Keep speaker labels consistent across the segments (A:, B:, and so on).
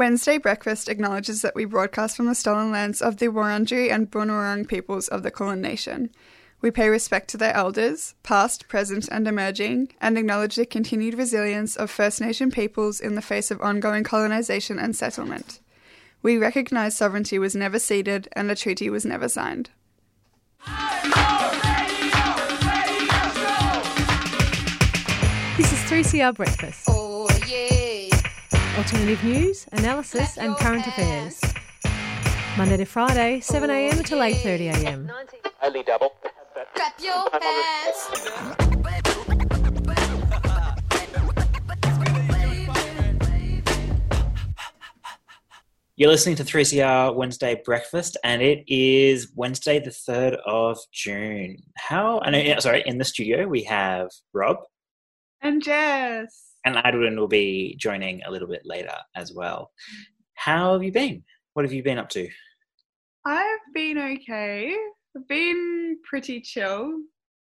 A: Wednesday Breakfast acknowledges that we broadcast from the stolen lands of the Wurundjeri and Bunurong peoples of the Kulin Nation. We pay respect to their elders, past, present, and emerging, and acknowledge the continued resilience of First Nation peoples in the face of ongoing colonisation and settlement. We recognise sovereignty was never ceded and a treaty was never signed.
B: This is 3CR Breakfast.
C: Oh yeah.
B: Alternative news, analysis, and current affairs. Monday to Friday, 7am till 8.30am.
D: Only double.
C: Clap your hands.
D: You're listening to 3CR Wednesday Breakfast, and it is Wednesday, the 3rd of June. How, I know, sorry, in the studio we have Rob,
A: And Jess!
D: And Adwin will be joining a little bit later as well. How have you been? What have you been up to?
A: I've been okay. I've been pretty chill.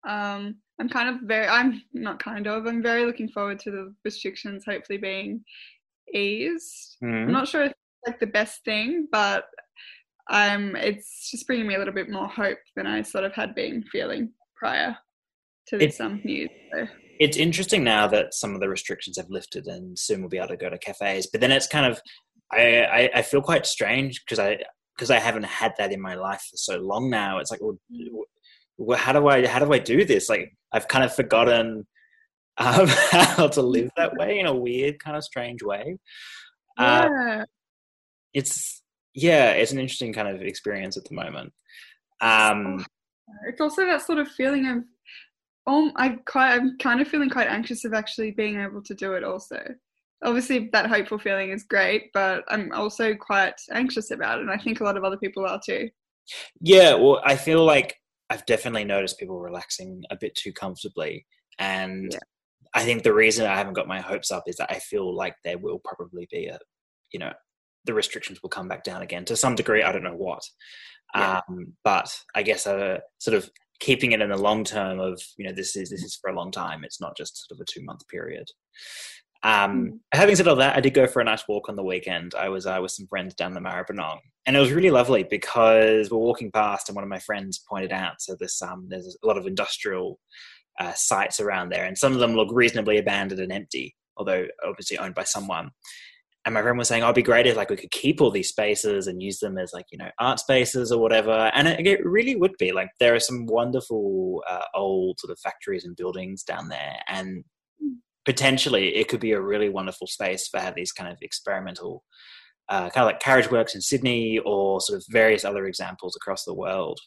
A: Um, I'm kind of very, I'm not kind of, I'm very looking forward to the restrictions hopefully being eased. I'm
D: Hmm?
A: not sure if it's like the best thing, but um, it's just bringing me a little bit more hope than I sort of had been feeling prior to this
D: It-
A: um, news. So,
D: It's interesting now that some of the restrictions have lifted and soon we'll be able to go to cafes, but then it's kind of, I, I, I feel quite strange because I, because I haven't had that in my life for so long now. It's like, well, well, how do I how do I do this? Like I've kind of forgotten um, how to live that way in a weird kind of strange way. Uh,
A: yeah.
D: it's yeah, it's an interesting kind of experience at the moment. Um,
A: it's also that sort of feeling of um I quite I'm kind of feeling quite anxious of actually being able to do it also. Obviously that hopeful feeling is great, but I'm also quite anxious about it and I think a lot of other people are too.
D: yeah, well, I feel like I've definitely noticed people relaxing a bit too comfortably, and
A: Yeah.
D: I think the reason I haven't got my hopes up is that I feel like there will probably be a, you know, the restrictions will come back down again to some degree. I don't know what,
A: Yeah.
D: um, but I guess a sort of keeping it in the long term of you know this is this is for a long time. It's not just sort of a two month period. Um, Having said all that, I did go for a nice walk on the weekend. I was uh, with some friends down the Maribyrnong, and it was really lovely because we're walking past, and one of my friends pointed out so this um, there's a lot of industrial uh, sites around there, and some of them look reasonably abandoned and empty, although obviously owned by someone. And my friend was saying, "Oh, it'd be great if like we could keep all these spaces and use them as like you know art spaces or whatever." And it, it really would be like there are some wonderful uh, old sort of factories and buildings down there, and potentially it could be a really wonderful space for these kind of experimental, uh, kind of like Carriage Works in Sydney or sort of various other examples across the world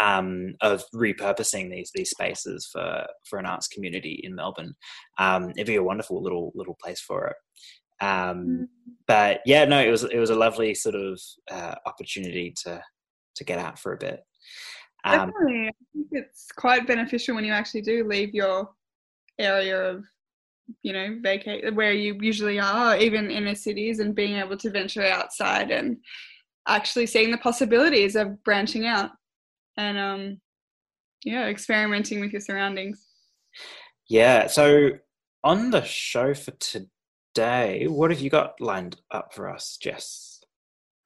D: um, of repurposing these these spaces for for an arts community in Melbourne. Um, it'd be a wonderful little little place for it. Um, but yeah, no, it was it was a lovely sort of uh, opportunity to to get out for a bit. Um,
A: Definitely. I think it's quite beneficial when you actually do leave your area of you know vacate where you usually are even inner cities and being able to venture outside and actually seeing the possibilities of branching out and um yeah experimenting with your surroundings
D: yeah, so on the show for today, what have you got lined up for us, Jess?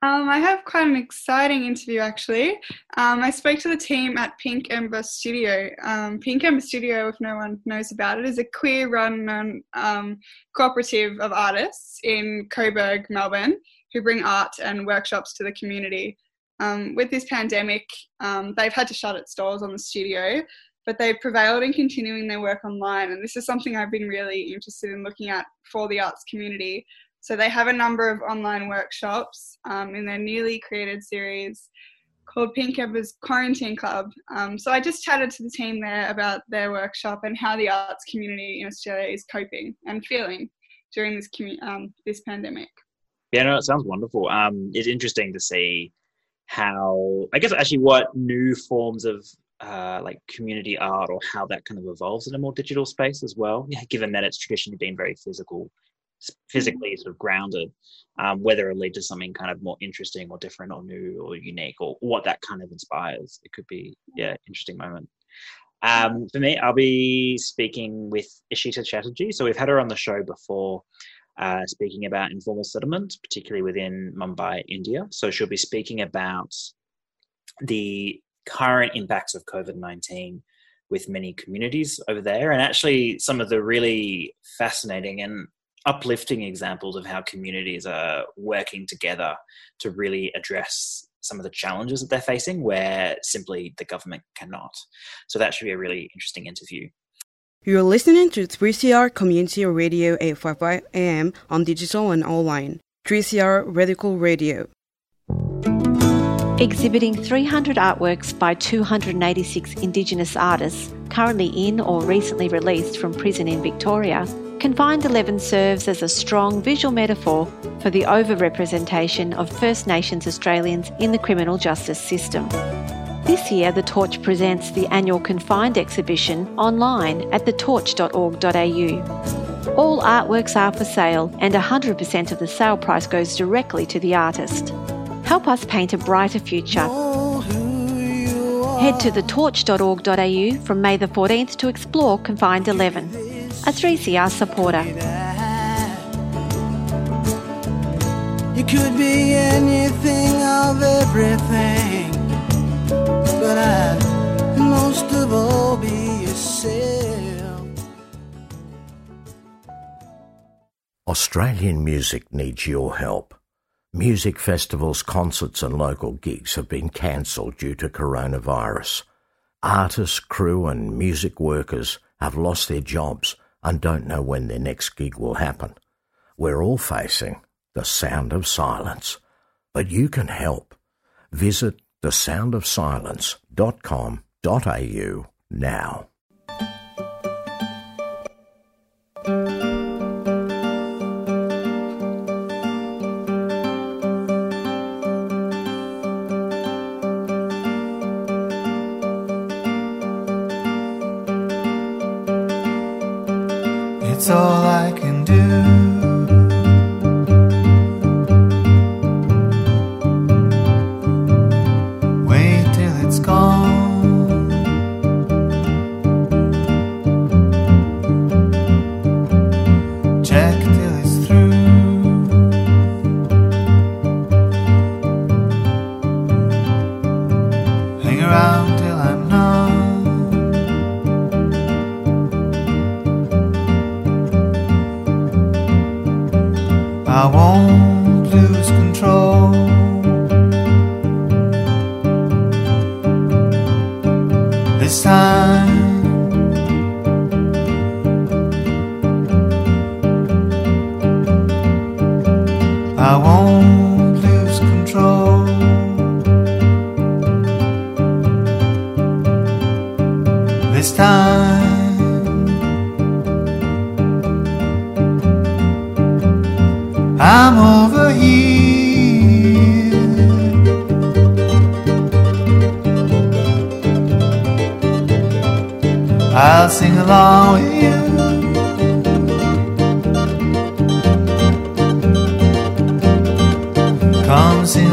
A: Um, I have quite an exciting interview actually. Um, I spoke to the team at Pink Ember Studio. Um, Pink Ember Studio, if no one knows about it, is a queer run um, cooperative of artists in Coburg, Melbourne, who bring art and workshops to the community. Um, with this pandemic, um, they've had to shut its doors on the studio, but they've prevailed in continuing their work online. And this is something I've been really interested in looking at for the arts community. So they have a number of online workshops um, in their newly created series called Pink Ember's Quarantine Club. Um, so I just chatted to the team there about their workshop and how the arts community in Australia is coping and feeling during this commu- um, this pandemic.
D: Yeah, no, it sounds wonderful. Um, it's interesting to see how, I guess, actually, what new forms of uh, like community art or how that kind of evolves in a more digital space as well. Yeah, given that it's traditionally been very physical, physically sort of grounded, um, whether it'll lead to something kind of more interesting or different or new or unique or what that kind of inspires. It could be, yeah, interesting moment. Um, for me, I'll be speaking with Ishita Chatterjee. So we've had her on the show before. uh, speaking about informal settlement, particularly within Mumbai, India. So she'll be speaking about the current impacts of COVID 19 with many communities over there, and actually some of the really fascinating and uplifting examples of how communities are working together to really address some of the challenges that they're facing where simply the government cannot. So that should be a really interesting interview.
E: You're listening to 3CR Community Radio 855 AM on digital and online. 3CR Radical Radio.
F: Exhibiting 300 artworks by 286 Indigenous artists currently in or recently released from prison in Victoria, Confined 11 serves as a strong visual metaphor for the overrepresentation of First Nations Australians in the criminal justice system. This year, The Torch presents the annual Confined exhibition online at thetorch.org.au. All artworks are for sale, and 100% of the sale price goes directly to the artist. Help us paint a brighter future. Head to thetorch.org.au from May the 14th to explore Confined 11. A 3CR supporter.
G: You could be anything of everything, but I'd most of all be yourself.
H: Australian music needs your help. Music festivals, concerts, and local gigs have been cancelled due to coronavirus. Artists, crew, and music workers have lost their jobs and don't know when their next gig will happen. We're all facing the sound of silence, but you can help. Visit thesoundofsilence.com.au now.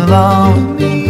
G: With me.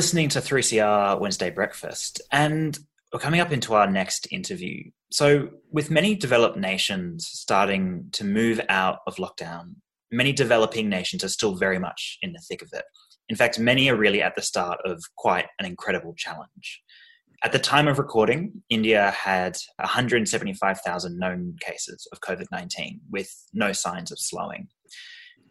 D: Listening to 3CR Wednesday Breakfast, and we're coming up into our next interview. So, with many developed nations starting to move out of lockdown, many developing nations are still very much in the thick of it. In fact, many are really at the start of quite an incredible challenge. At the time of recording, India had 175,000 known cases of COVID 19 with no signs of slowing.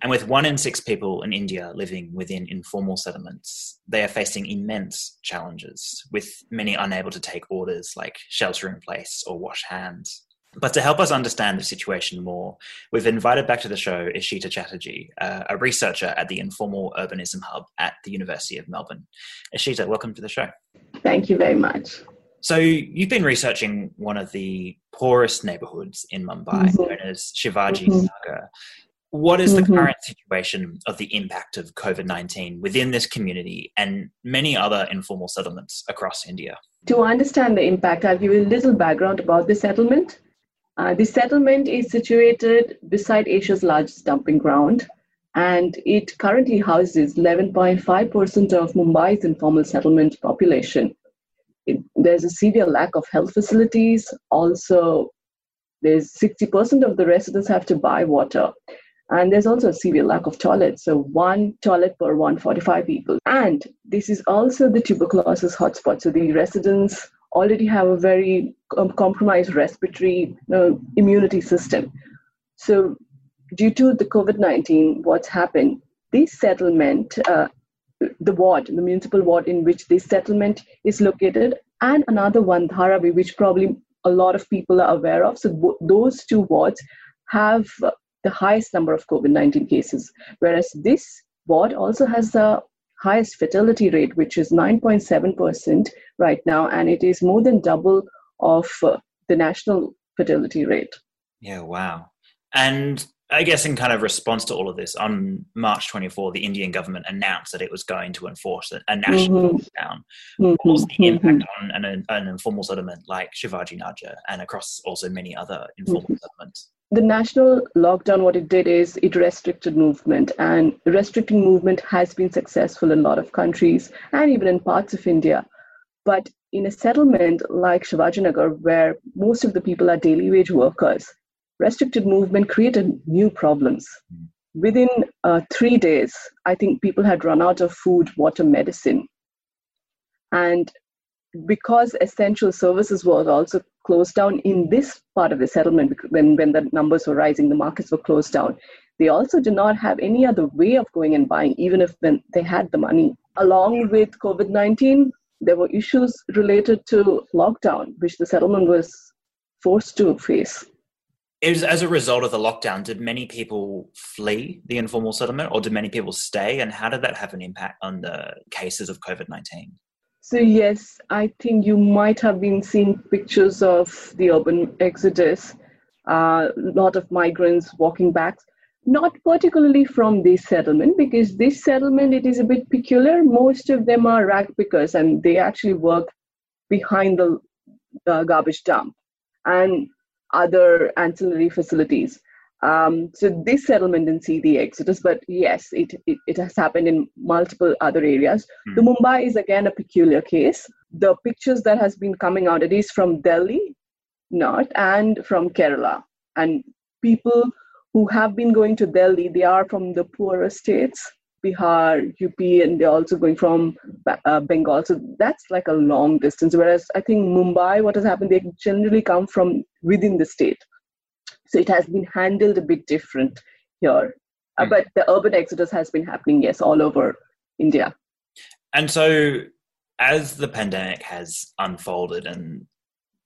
D: And with one in six people in India living within informal settlements, they are facing immense challenges, with many unable to take orders like shelter in place or wash hands. But to help us understand the situation more, we've invited back to the show Ishita Chatterjee, uh, a researcher at the Informal Urbanism Hub at the University of Melbourne. Ishita, welcome to the show.
I: Thank you very much.
D: So, you've been researching one of the poorest neighborhoods in Mumbai,
I: Mhm.
D: known as Shivaji
I: Mhm.
D: Nagar. What is the
I: Mhm.
D: current situation of the impact of COVID 19 within this community and many other informal settlements across India?
I: To understand the impact, I'll give you a little background about the settlement. Uh, the settlement is situated beside Asia's largest dumping ground, and it currently houses 11.5% of Mumbai's informal settlement population. It, there's a severe lack of health facilities. Also, there's 60% of the residents have to buy water. And there's also a severe lack of toilets, so one toilet per 145 people. And this is also the tuberculosis hotspot. So the residents already have a very um, compromised respiratory uh, immunity system. So, due to the COVID 19, what's happened? This settlement, uh, the ward, the municipal ward in which this settlement is located, and another one, Dharavi, which probably a lot of people are aware of. So, those two wards have the highest number of COVID 19 cases, whereas this ward also has the highest fertility rate, which is 9.7% right now, and it is more than double of uh, the national fertility rate.
D: Yeah, wow. And I guess in kind of response to all of this, on March 24, the Indian government announced that it was going to enforce a, national
I: Mhm.
D: lockdown.
I: Mhm,
D: What was the
I: mhm.
D: impact on an, an informal settlement like Shivaji Nagar and across also many other informal settlements?
I: The national lockdown, what it did is it restricted movement, and restricting movement has been successful in a lot of countries and even in parts of India. But in a settlement like Shivajinagar, where most of the people are daily wage workers, restricted movement created new problems. Within uh, three days, I think people had run out of food, water, medicine. And because essential services were also closed down in this part of the settlement when, when the numbers were rising the markets were closed down they also did not have any other way of going and buying even if when they had the money along with covid-19 there were issues related to lockdown which the settlement was forced to face.
D: Is as a result of the lockdown, did many people flee the informal settlement, or did many people stay? And how did that have an impact on the cases of COVID nineteen?
I: So yes, I think you might have been seeing pictures of the urban exodus. A uh, lot of migrants walking back, not particularly from this settlement, because this settlement it is a bit peculiar. Most of them are rag pickers, and they actually work behind the, the garbage dump. And other ancillary facilities. Um, so this settlement didn't see the exodus, but yes, it, it, it has happened in multiple other areas. Mm. The Mumbai is again a peculiar case. The pictures that has been coming out, it is from Delhi, not, and from Kerala. And people who have been going to Delhi, they are from the poorer states Bihar, UP, and they're also going from uh, Bengal. So that's like a long distance. Whereas I think Mumbai, what has happened, they generally come from within the state. So it has been handled a bit different here. Uh, hmm. but the urban exodus has been happening, yes, all over India.
D: And so as the pandemic has unfolded and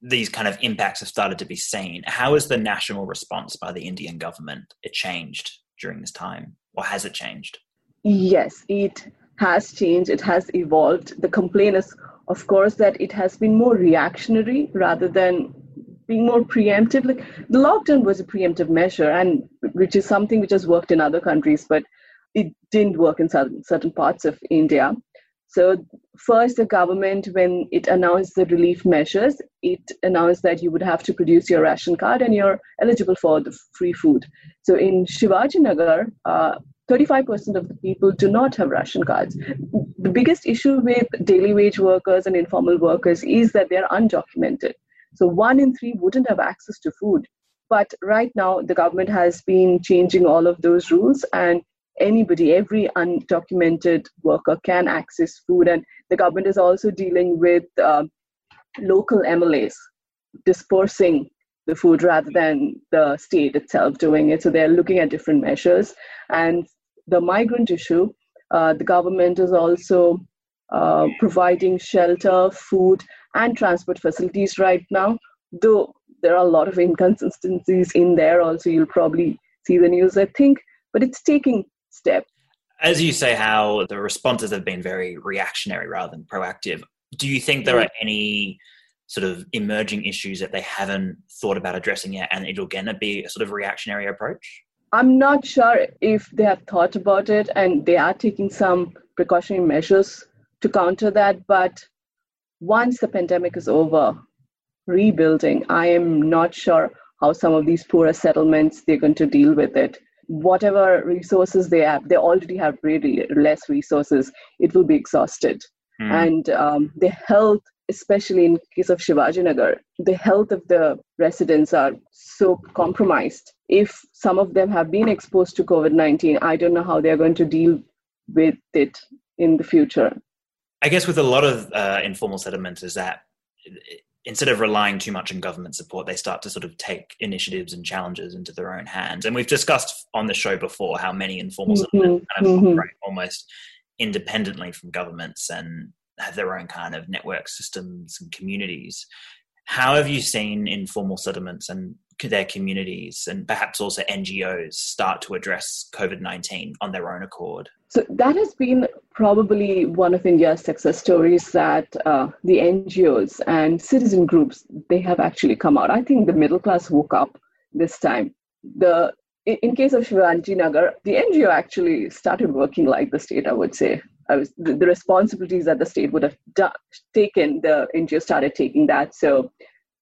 D: these kind of impacts have started to be seen, how has the national response by the Indian government it changed during this time? Or has it changed?
I: Yes, it has changed, it has evolved. The complaint is, of course, that it has been more reactionary rather than being more preemptive. Like the lockdown was a preemptive measure, and which is something which has worked in other countries, but it didn't work in certain, certain parts of India. So, first, the government, when it announced the relief measures, it announced that you would have to produce your ration card and you're eligible for the free food. So, in Shivajinagar, uh, 35% of the people do not have ration cards. The biggest issue with daily wage workers and informal workers is that they're undocumented. So one in three wouldn't have access to food. But right now, the government has been changing all of those rules, and anybody, every undocumented worker can access food. And the government is also dealing with uh, local MLAs dispersing the food rather than the state itself doing it. So they're looking at different measures. And the migrant issue, uh, the government is also uh, providing shelter, food, and transport facilities right now, though there are a lot of inconsistencies in there. Also, you'll probably see the news, I think, but it's taking steps.
D: As you say, how the responses have been very reactionary rather than proactive. Do you think there mm. are any sort of emerging issues that they haven't thought about addressing yet, and it'll again be a sort of reactionary approach?
I: I'm not sure if they have thought about it and they are taking some precautionary measures to counter that. But once the pandemic is over, rebuilding, I am not sure how some of these poorer settlements they're going to deal with it. Whatever resources they have, they already have really less resources. It will be exhausted, mm. and um, the health especially in case of Shivajinagar, the health of the residents are so compromised. If some of them have been exposed to COVID 19, I don't know how they're going to deal with it in the future.
D: I guess with a lot of uh, informal settlements is that instead of relying too much on government support, they start to sort of take initiatives and challenges into their own hands. And we've discussed on the show before how many informal mm-hmm. settlements kind of mm-hmm. operate almost independently from governments and have their own kind of network systems and communities. How have you seen informal settlements and their communities and perhaps also NGOs start to address COVID 19 on their own accord?
I: So, that has been probably one of India's success stories that uh, the NGOs and citizen groups they have actually come out. I think the middle class woke up this time. The in case of Shivajinagar, the NGO actually started working like the state, I would say. I was the, the responsibilities that the state would have taken, the NGO started taking that. So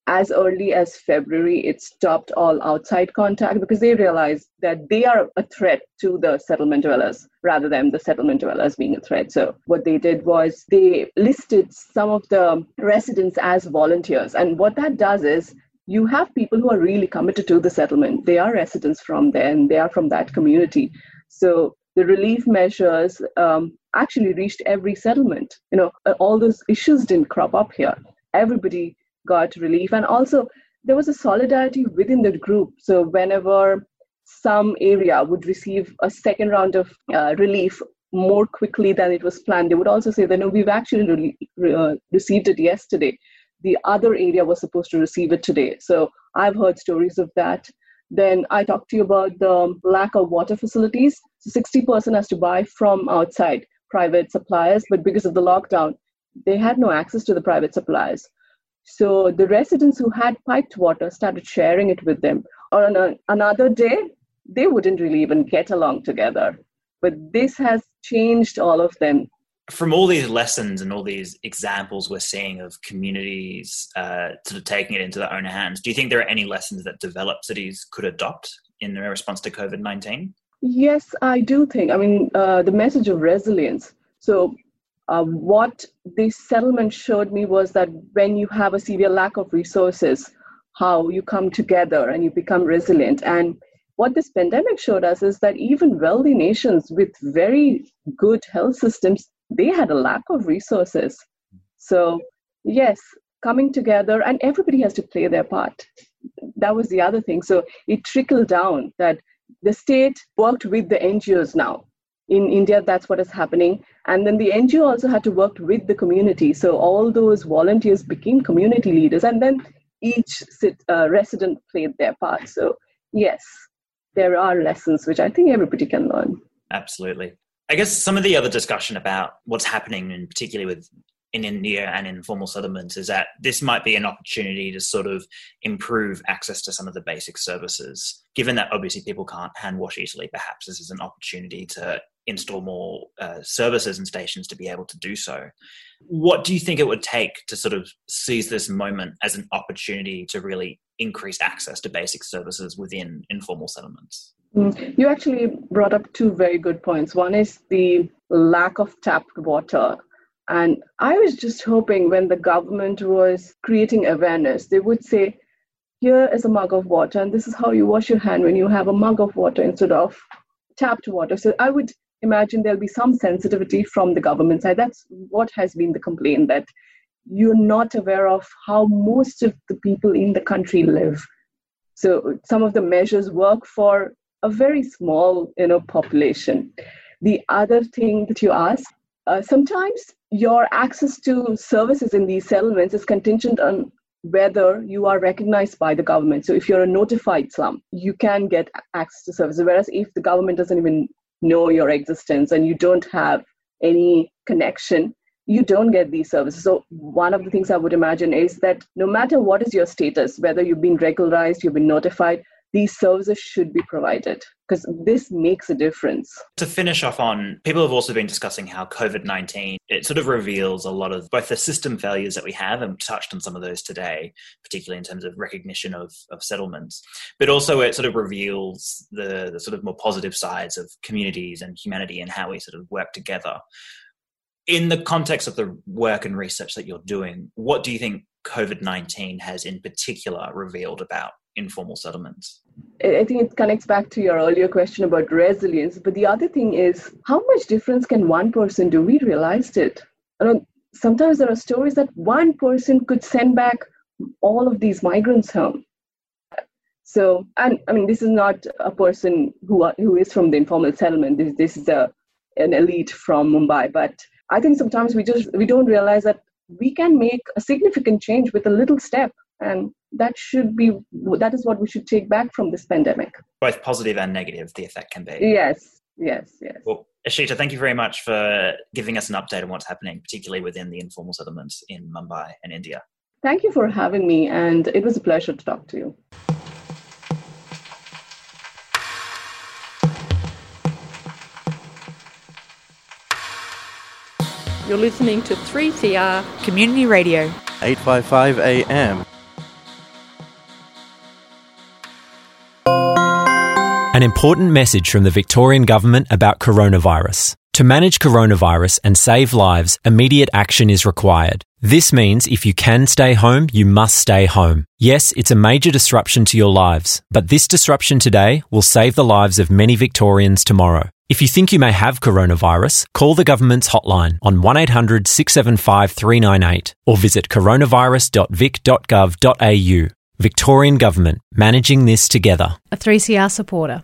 I: as early as February, it stopped all outside contact because they realized that they are a threat to the settlement dwellers rather than the settlement dwellers being a threat. So, what they did was they listed some of the residents as volunteers. And what that does is you have people who are really committed to the settlement. They are residents from there and they are from that community. So, the relief measures um, actually reached every settlement. You know, uh, all those issues didn't crop up here. Everybody got relief, and also there was a solidarity within the group. So whenever some area would receive a second round of uh, relief more quickly than it was planned, they would also say that no, we've actually re- uh, received it yesterday. the other area was supposed to receive it today. So I've heard stories of that. Then I talked to you about the lack of water facilities. So 60% has to buy from outside private suppliers, but because of the lockdown, they had no access to the private suppliers. So the residents who had piped water started sharing it with them. Or on a, another day, they wouldn't really even get along together. But this has changed all of them
D: from all these lessons and all these examples we're seeing of communities uh, sort of taking it into their own hands, do you think there are any lessons that developed cities could adopt in their response to COVID 19?
I: Yes, I do think. I mean, uh, the message of resilience. So, uh, what this settlement showed me was that when you have a severe lack of resources, how you come together and you become resilient. And what this pandemic showed us is that even wealthy nations with very good health systems they had a lack of resources. So, yes, coming together and everybody has to play their part. That was the other thing. So, it trickled down that the state worked with the NGOs now. In India, that's what is happening. And then the NGO also had to work with the community. So, all those volunteers became community leaders. And then each sit, uh, resident played their part. So, yes, there are lessons which I think everybody can learn.
D: Absolutely. I guess some of the other discussion about what's happening, and particularly with in India and in informal settlements, is that this might be an opportunity to sort of improve access to some of the basic services. Given that obviously people can't hand wash easily, perhaps this is an opportunity to install more uh, services and stations to be able to do so. What do you think it would take to sort of seize this moment as an opportunity to really increase access to basic services within informal settlements?
I: Mm, you actually brought up two very good points. One is the lack of tapped water. And I was just hoping when the government was creating awareness, they would say, here is a mug of water, and this is how you wash your hand when you have a mug of water instead of tapped water. So I would imagine there'll be some sensitivity from the government side. That's what has been the complaint that you're not aware of how most of the people in the country live. So some of the measures work for a very small you know population the other thing that you ask uh, sometimes your access to services in these settlements is contingent on whether you are recognized by the government so if you're a notified slum you can get access to services whereas if the government doesn't even know your existence and you don't have any connection you don't get these services. So, one of the things I would imagine is that no matter what is your status, whether you've been regularized, you've been notified, these services should be provided because this makes a difference.
D: To finish off on, people have also been discussing how COVID 19, it sort of reveals a lot of both the system failures that we have, and touched on some of those today, particularly in terms of recognition of, of settlements, but also it sort of reveals the, the sort of more positive sides of communities and humanity and how we sort of work together. In the context of the work and research that you're doing, what do you think COVID 19 has in particular revealed about informal settlements.
I: I think it connects back to your earlier question about resilience. But the other thing is, how much difference can one person do? We realized it. know sometimes there are stories that one person could send back all of these migrants home. So, and I mean, this is not a person who are, who is from the informal settlement. This this is a an elite from Mumbai. But I think sometimes we just we don't realize that we can make a significant change with a little step, and that should be that is what we should take back from this pandemic.
D: Both positive and negative the effect can be.
I: Yes yes yes.
D: Well Ishita thank you very much for giving us an update on what's happening particularly within the informal settlements in mumbai and india.
I: Thank you for having me and it was a pleasure to talk to you.
J: You're listening to 3CR Community Radio.
K: 855 AM.
L: An important message from the Victorian Government about coronavirus. To manage coronavirus and save lives, immediate action is required. This means if you can stay home, you must stay home. Yes, it's a major disruption to your lives, but this disruption today will save the lives of many Victorians tomorrow. If you think you may have coronavirus, call the government's hotline on 1800 675 398 or visit coronavirus.vic.gov.au. Victorian Government, managing this together.
B: A 3CR supporter.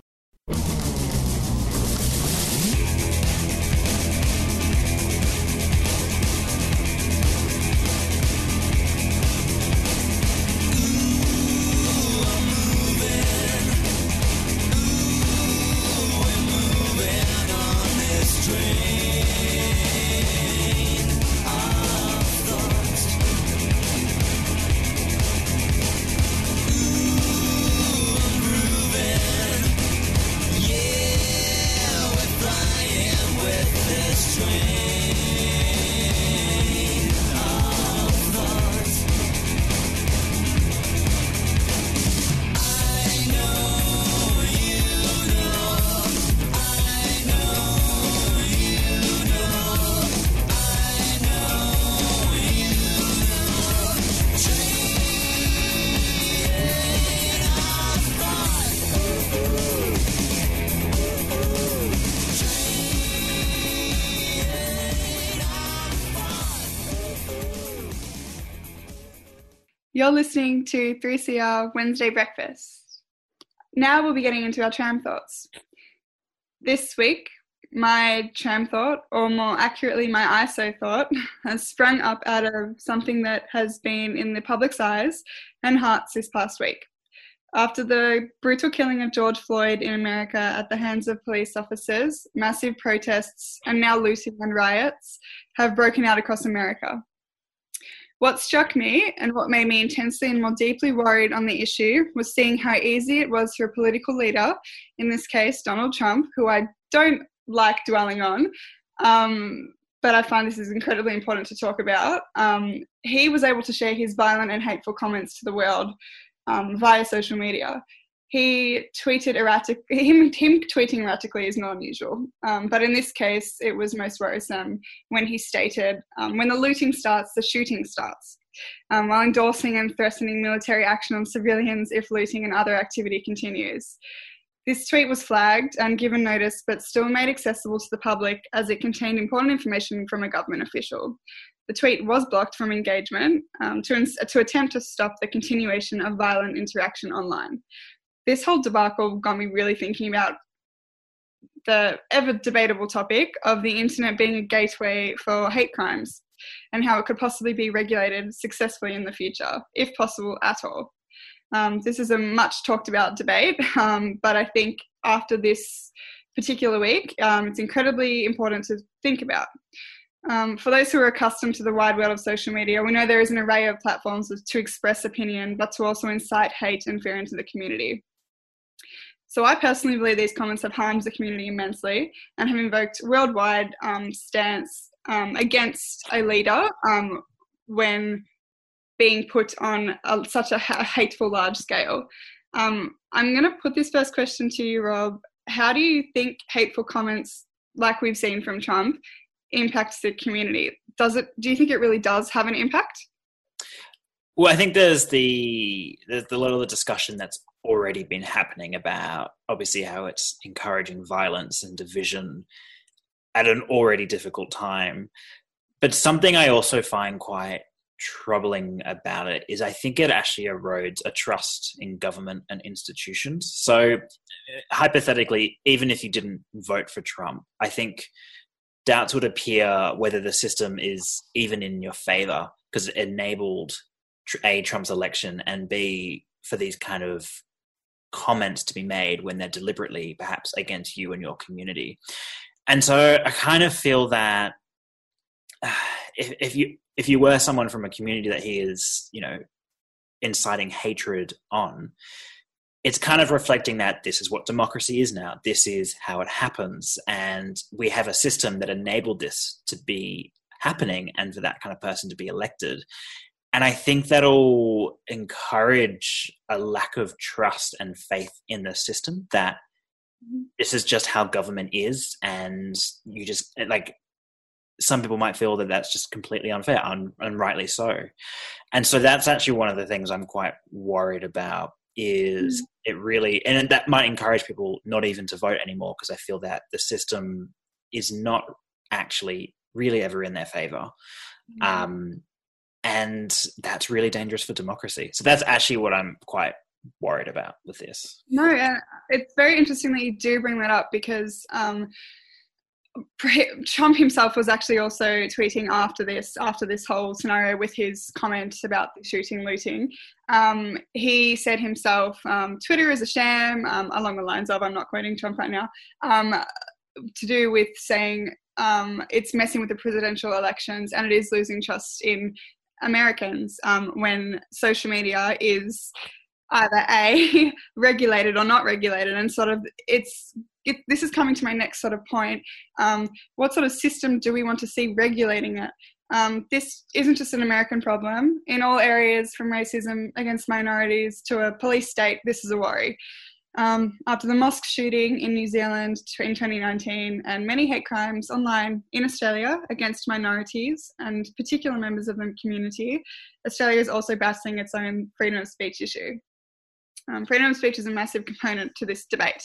A: You're listening to 3CR Wednesday Breakfast. Now we'll be getting into our tram thoughts. This week, my tram thought, or more accurately, my ISO thought, has sprung up out of something that has been in the public's eyes and hearts this past week. After the brutal killing of George Floyd in America at the hands of police officers, massive protests and now looting and riots have broken out across America. What struck me and what made me intensely and more deeply worried on the issue was seeing how easy it was for a political leader, in this case Donald Trump, who I don't like dwelling on, um, but I find this is incredibly important to talk about. Um, he was able to share his violent and hateful comments to the world um, via social media. He tweeted erratic. Him, him tweeting erratically is not unusual, um, but in this case, it was most worrisome when he stated, um, "When the looting starts, the shooting starts." Um, while endorsing and threatening military action on civilians if looting and other activity continues. This tweet was flagged and given notice, but still made accessible to the public as it contained important information from a government official. The tweet was blocked from engagement um, to, to attempt to stop the continuation of violent interaction online. This whole debacle got me really thinking about the ever debatable topic of the internet being a gateway for hate crimes and how it could possibly be regulated successfully in the future, if possible at all. Um, this is a much talked about debate, um, but I think after this particular week, um, it's incredibly important to think about. Um, for those who are accustomed to the wide world of social media, we know there is an array of platforms to express opinion, but to also incite hate and fear into the community. So I personally believe these comments have harmed the community immensely and have invoked worldwide um, stance um, against a leader um, when being put on a, such a, hateful large scale. Um, I'm going to put this first question to you, Rob. How do you think hateful comments, like we've seen from Trump, impacts the community? Does it? Do you think it really does have an impact?
D: Well, I think there's the there's a lot of the discussion that's already been happening about obviously how it's encouraging violence and division at an already difficult time. But something I also find quite troubling about it is I think it actually erodes a trust in government and institutions. So, hypothetically, even if you didn't vote for Trump, I think doubts would appear whether the system is even in your favor because it enabled a Trump's election and b for these kind of comments to be made when they're deliberately perhaps against you and your community. And so I kind of feel that if, if you if you were someone from a community that he is, you know, inciting hatred on, it's kind of reflecting that this is what democracy is now. This is how it happens. And we have a system that enabled this to be happening and for that kind of person to be elected. And I think that'll encourage a lack of trust and faith in the system that this is just how government is. And you just, like, some people might feel that that's just completely unfair, and, and rightly so. And so that's actually one of the things I'm quite worried about is mm. it really and that might encourage people not even to vote anymore because i feel that the system is not actually really ever in their favor mm. um, and that's really dangerous for democracy so that's actually what i'm quite worried about with this
A: no uh, it's very interesting that you do bring that up because um, Trump himself was actually also tweeting after this, after this whole scenario with his comments about the shooting, looting. Um, he said himself, um, Twitter is a sham, um, along the lines of, I'm not quoting Trump right now, um, to do with saying um, it's messing with the presidential elections and it is losing trust in Americans um, when social media is either a regulated or not regulated and sort of it's it, this is coming to my next sort of point. Um, what sort of system do we want to see regulating it? Um, this isn't just an American problem. In all areas, from racism against minorities to a police state, this is a worry. Um, after the mosque shooting in New Zealand in 2019 and many hate crimes online in Australia against minorities and particular members of the community, Australia is also battling its own freedom of speech issue. Um, freedom of speech is a massive component to this debate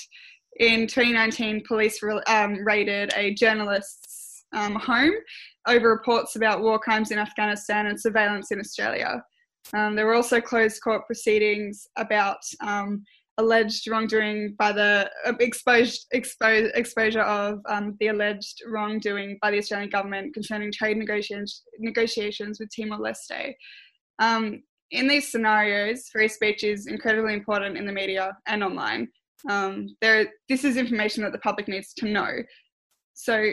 A: in 2019, police um, raided a journalist's um, home over reports about war crimes in Afghanistan and surveillance in Australia. Um, there were also closed court proceedings about um, alleged wrongdoing by the uh, exposed expose, exposure of um, the alleged wrongdoing by the Australian government concerning trade negotiations negotiations with Timor Leste. Um, in these scenarios, free speech is incredibly important in the media and online. Um, there, this is information that the public needs to know. So,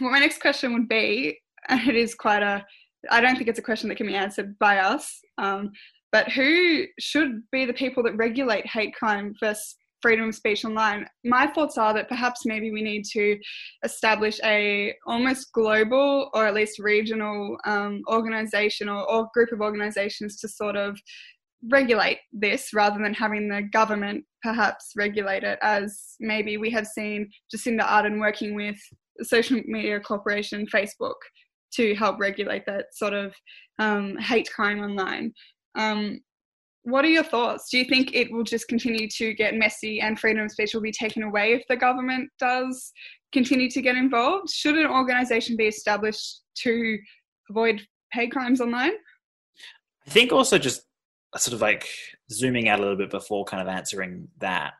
A: well, my next question would be, and it is quite a, I don't think it's a question that can be answered by us, um, but who should be the people that regulate hate crime versus freedom of speech online? My thoughts are that perhaps maybe we need to establish a almost global or at least regional um, organization or, or group of organizations to sort of regulate this rather than having the government perhaps regulate it as maybe we have seen Jacinda Ardern working with social media corporation Facebook to help regulate that sort of um, hate crime online. Um, what are your thoughts? Do you think it will just continue to get messy and freedom of speech will be taken away if the government does continue to get involved? Should an organisation be established to avoid hate crimes online?
D: I think also just sort of like zooming out a little bit before kind of answering that.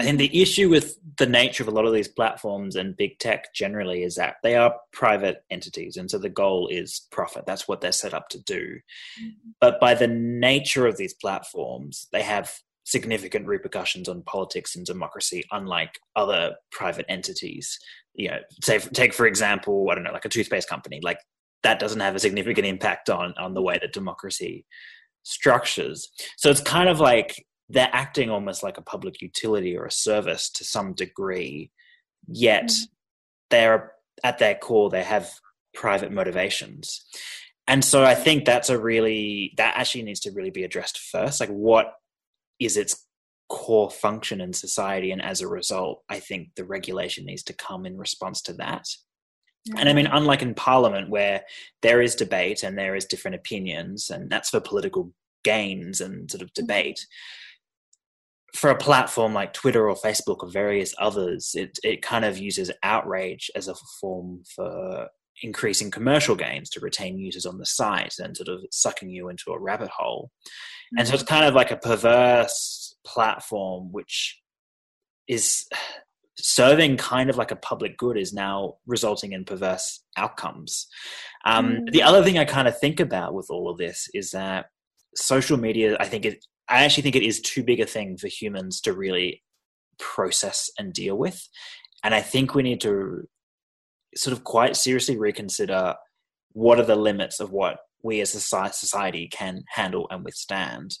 D: I think the issue with the nature of a lot of these platforms and big tech generally is that they are private entities. And so the goal is profit. That's what they're set up to do. Mm-hmm. But by the nature of these platforms, they have significant repercussions on politics and democracy, unlike other private entities. You know, say, take for example, I don't know, like a toothpaste company. Like that doesn't have a significant impact on on the way that democracy structures. So it's kind of like they're acting almost like a public utility or a service to some degree, yet mm-hmm. they're at their core, they have private motivations. And so I think that's a really, that actually needs to really be addressed first. Like, what is its core function in society? And as a result, I think the regulation needs to come in response to that. And I mean, unlike in Parliament, where there is debate and there is different opinions, and that's for political gains and sort of mm-hmm. debate, for a platform like Twitter or Facebook or various others, it it kind of uses outrage as a form for increasing commercial gains to retain users on the site and sort of sucking you into a rabbit hole. Mm-hmm. And so it's kind of like a perverse platform which is serving kind of like a public good is now resulting in perverse outcomes. Um, mm. The other thing I kind of think about with all of this is that social media, I think it, I actually think it is too big a thing for humans to really process and deal with. And I think we need to sort of quite seriously reconsider what are the limits of what we as a society can handle and withstand.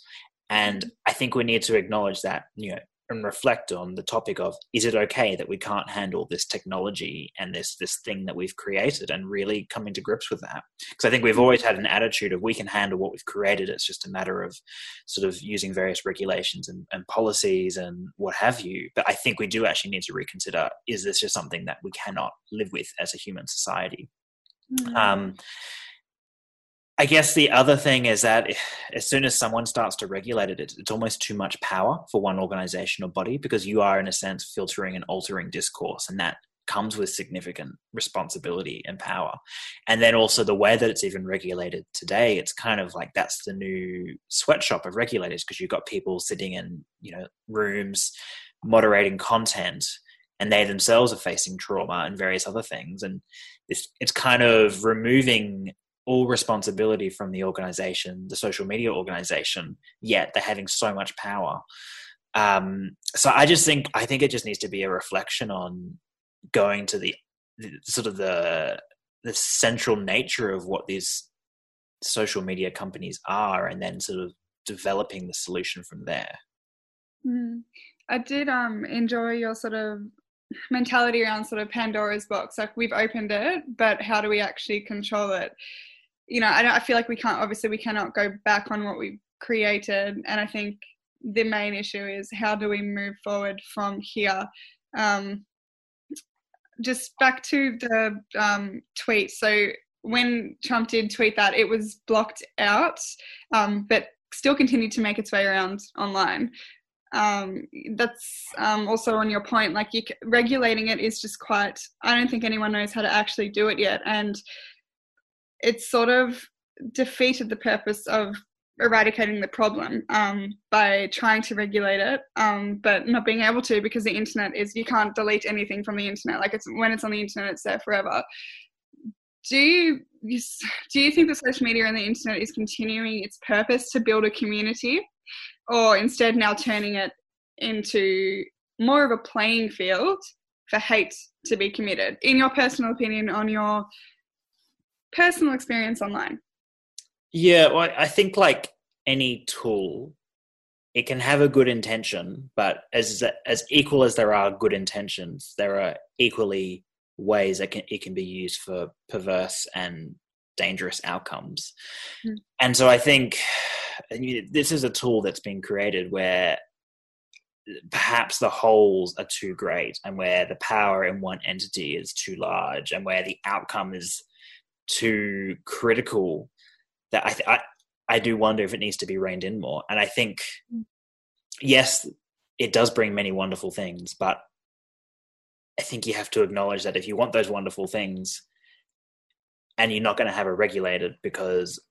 D: And mm-hmm. I think we need to acknowledge that, you know, and reflect on the topic of is it okay that we can't handle this technology and this this thing that we've created and really coming to grips with that? Because i think we've always had an attitude of we can handle what we've created. It's just a matter of sort of using various regulations and, and policies and what have you. But i think we do actually need to reconsider is this just something that we cannot live with as a human society? Mm-hmm. um, I guess the other thing is that as soon as someone starts to regulate it, it's almost too much power for one organization or body because you are, in a sense, filtering and altering discourse, and that comes with significant responsibility and power. And then also the way that it's even regulated today, it's kind of like that's the new sweatshop of regulators because you've got people sitting in, you know, rooms moderating content and they themselves are facing trauma and various other things. And it's, it's kind of removing all responsibility from the organization, the social media organization, yet they're having so much power. Um, so I just think I think it just needs to be a reflection on going to the, the sort of the the central nature of what these social media companies are, and then sort of developing the solution from there.
A: Mm. I did um, enjoy your sort of mentality around sort of Pandora's box. Like we've opened it, but how do we actually control it? You know, I, I feel like we can't, obviously, we cannot go back on what we've created. And I think the main issue is how do we move forward from here? Um, just back to the um, tweet. So when Trump did tweet that, it was blocked out, um, but still continued to make its way around online. Um, that's um, also on your point. Like you, regulating it is just quite. I don't think anyone knows how to actually do it yet, and it's sort of defeated the purpose of eradicating the problem um, by trying to regulate it, um, but not being able to because the internet is you can't delete anything from the internet. Like it's when it's on the internet, it's there forever. Do you do you think the social media and the internet is continuing its purpose to build a community, or instead now turning it into more of a playing field for hate to be committed? In your personal opinion, on your personal experience online.
D: Yeah, well, I think like any tool, it can have a good intention, but as as equal as there are good intentions, there are equally ways that can, it can be used for perverse and dangerous outcomes. Mm. And so I think this is a tool that's been created where perhaps the holes are too great and where the power in one entity is too large and where the outcome is too critical that I, th- I I do wonder if it needs to be reined in more. And I think mm. yes, it does bring many wonderful things, but I think you have to acknowledge that if you want those wonderful things, and you're not going to have it regulated because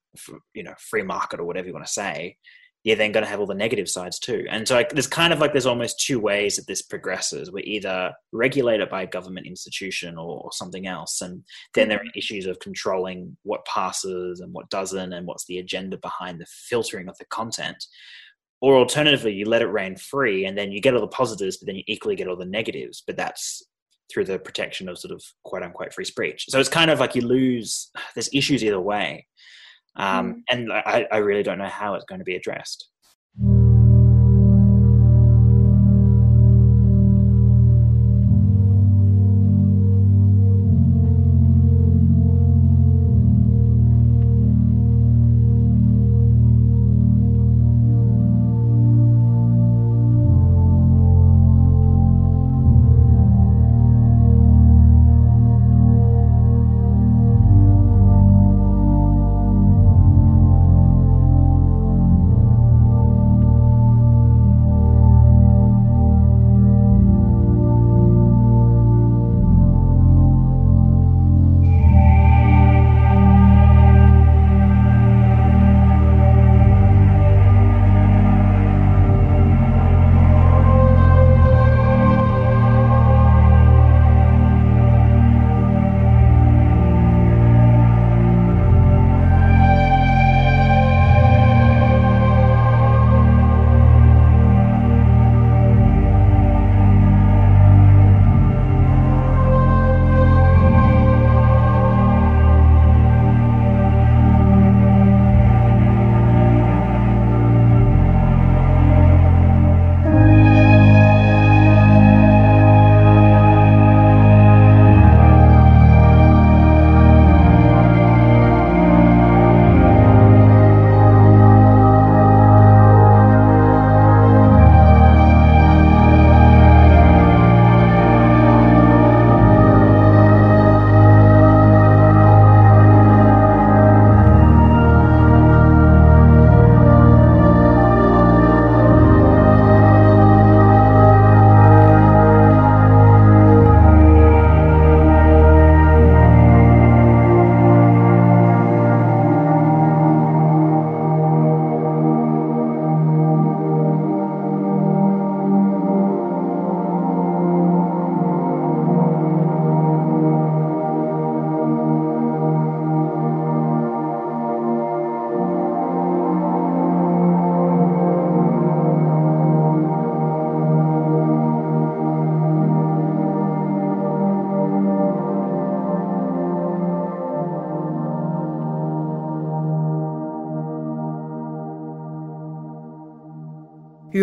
D: you know free market or whatever you want to say, you're then going to have all the negative sides too. And so like, there's kind of like there's almost two ways that this progresses. We're either regulate it by a government institution or, or something else, and then there are mm-hmm. issues of controlling what passes and what doesn't, and what's the agenda behind the filtering of the content. Or alternatively, you let it reign free, and then you get all the positives, but then you equally get all the negatives. But that's through the protection of sort of quote unquote free speech. So it's kind of like you lose. There's issues either way. Um, mm. And I, I really don't know how it's going to be addressed.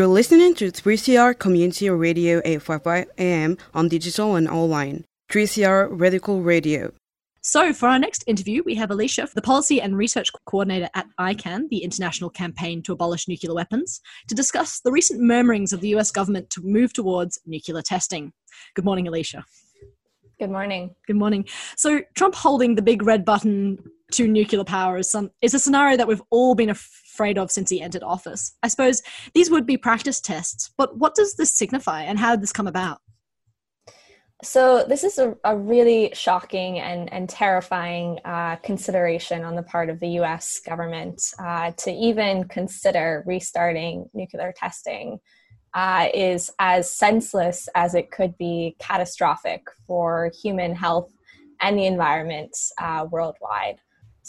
E: You're listening to 3CR Community Radio 855 AM on digital and online. 3CR Radical Radio.
M: So, for our next interview, we have Alicia, the Policy and Research Coordinator at ICAN, the International Campaign to Abolish Nuclear Weapons, to discuss the recent murmurings of the US government to move towards nuclear testing. Good morning, Alicia.
N: Good morning.
M: Good morning. So, Trump holding the big red button to nuclear power is, some, is a scenario that we've all been afraid of since he entered office. I suppose these would be practice tests, but what does this signify and how did this come about?
N: So this is a, a really shocking and, and terrifying uh, consideration on the part of the U.S. government uh, to even consider restarting nuclear testing. Uh, is as senseless as it could be catastrophic for human health and the environment uh, worldwide.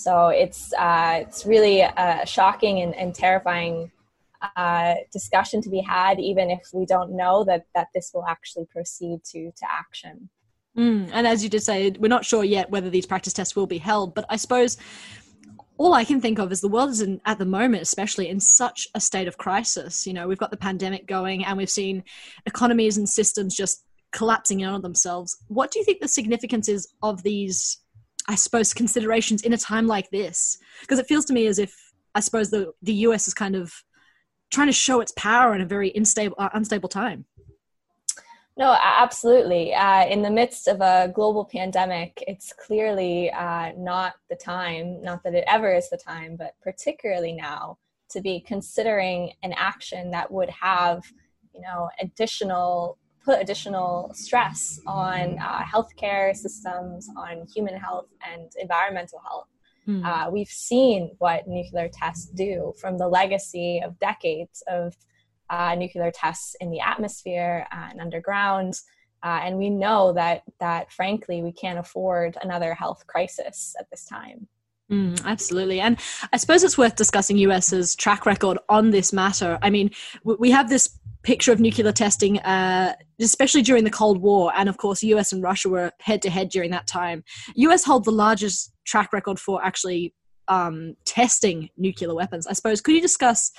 N: So it's uh, it's really a shocking and, and terrifying uh, discussion to be had, even if we don't know that that this will actually proceed to to action.
M: Mm, and as you did say, we're not sure yet whether these practice tests will be held. But I suppose all I can think of is the world is in, at the moment, especially in such a state of crisis. You know, we've got the pandemic going, and we've seen economies and systems just collapsing in on themselves. What do you think the significance is of these? I suppose considerations in a time like this, because it feels to me as if I suppose the the US is kind of trying to show its power in a very unstable, uh, unstable time.
N: No, absolutely. Uh, in the midst of a global pandemic, it's clearly uh, not the time, not that it ever is the time, but particularly now to be considering an action that would have, you know, additional put additional stress on uh, healthcare systems, on human health and environmental health. Mm. Uh, we've seen what nuclear tests do from the legacy of decades of uh, nuclear tests in the atmosphere and underground. Uh, and we know that that frankly we can't afford another health crisis at this time.
M: Mm, absolutely. And I suppose it's worth discussing US's track record on this matter. I mean, we have this picture of nuclear testing, uh, especially during the Cold War, and of course, US and Russia were head to head during that time. US hold the largest track record for actually um, testing nuclear weapons. I suppose could you discuss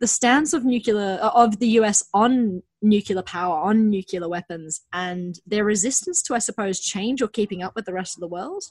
M: the stance of nuclear of the US on nuclear power, on nuclear weapons, and their resistance to, I suppose, change or keeping up with the rest of the world?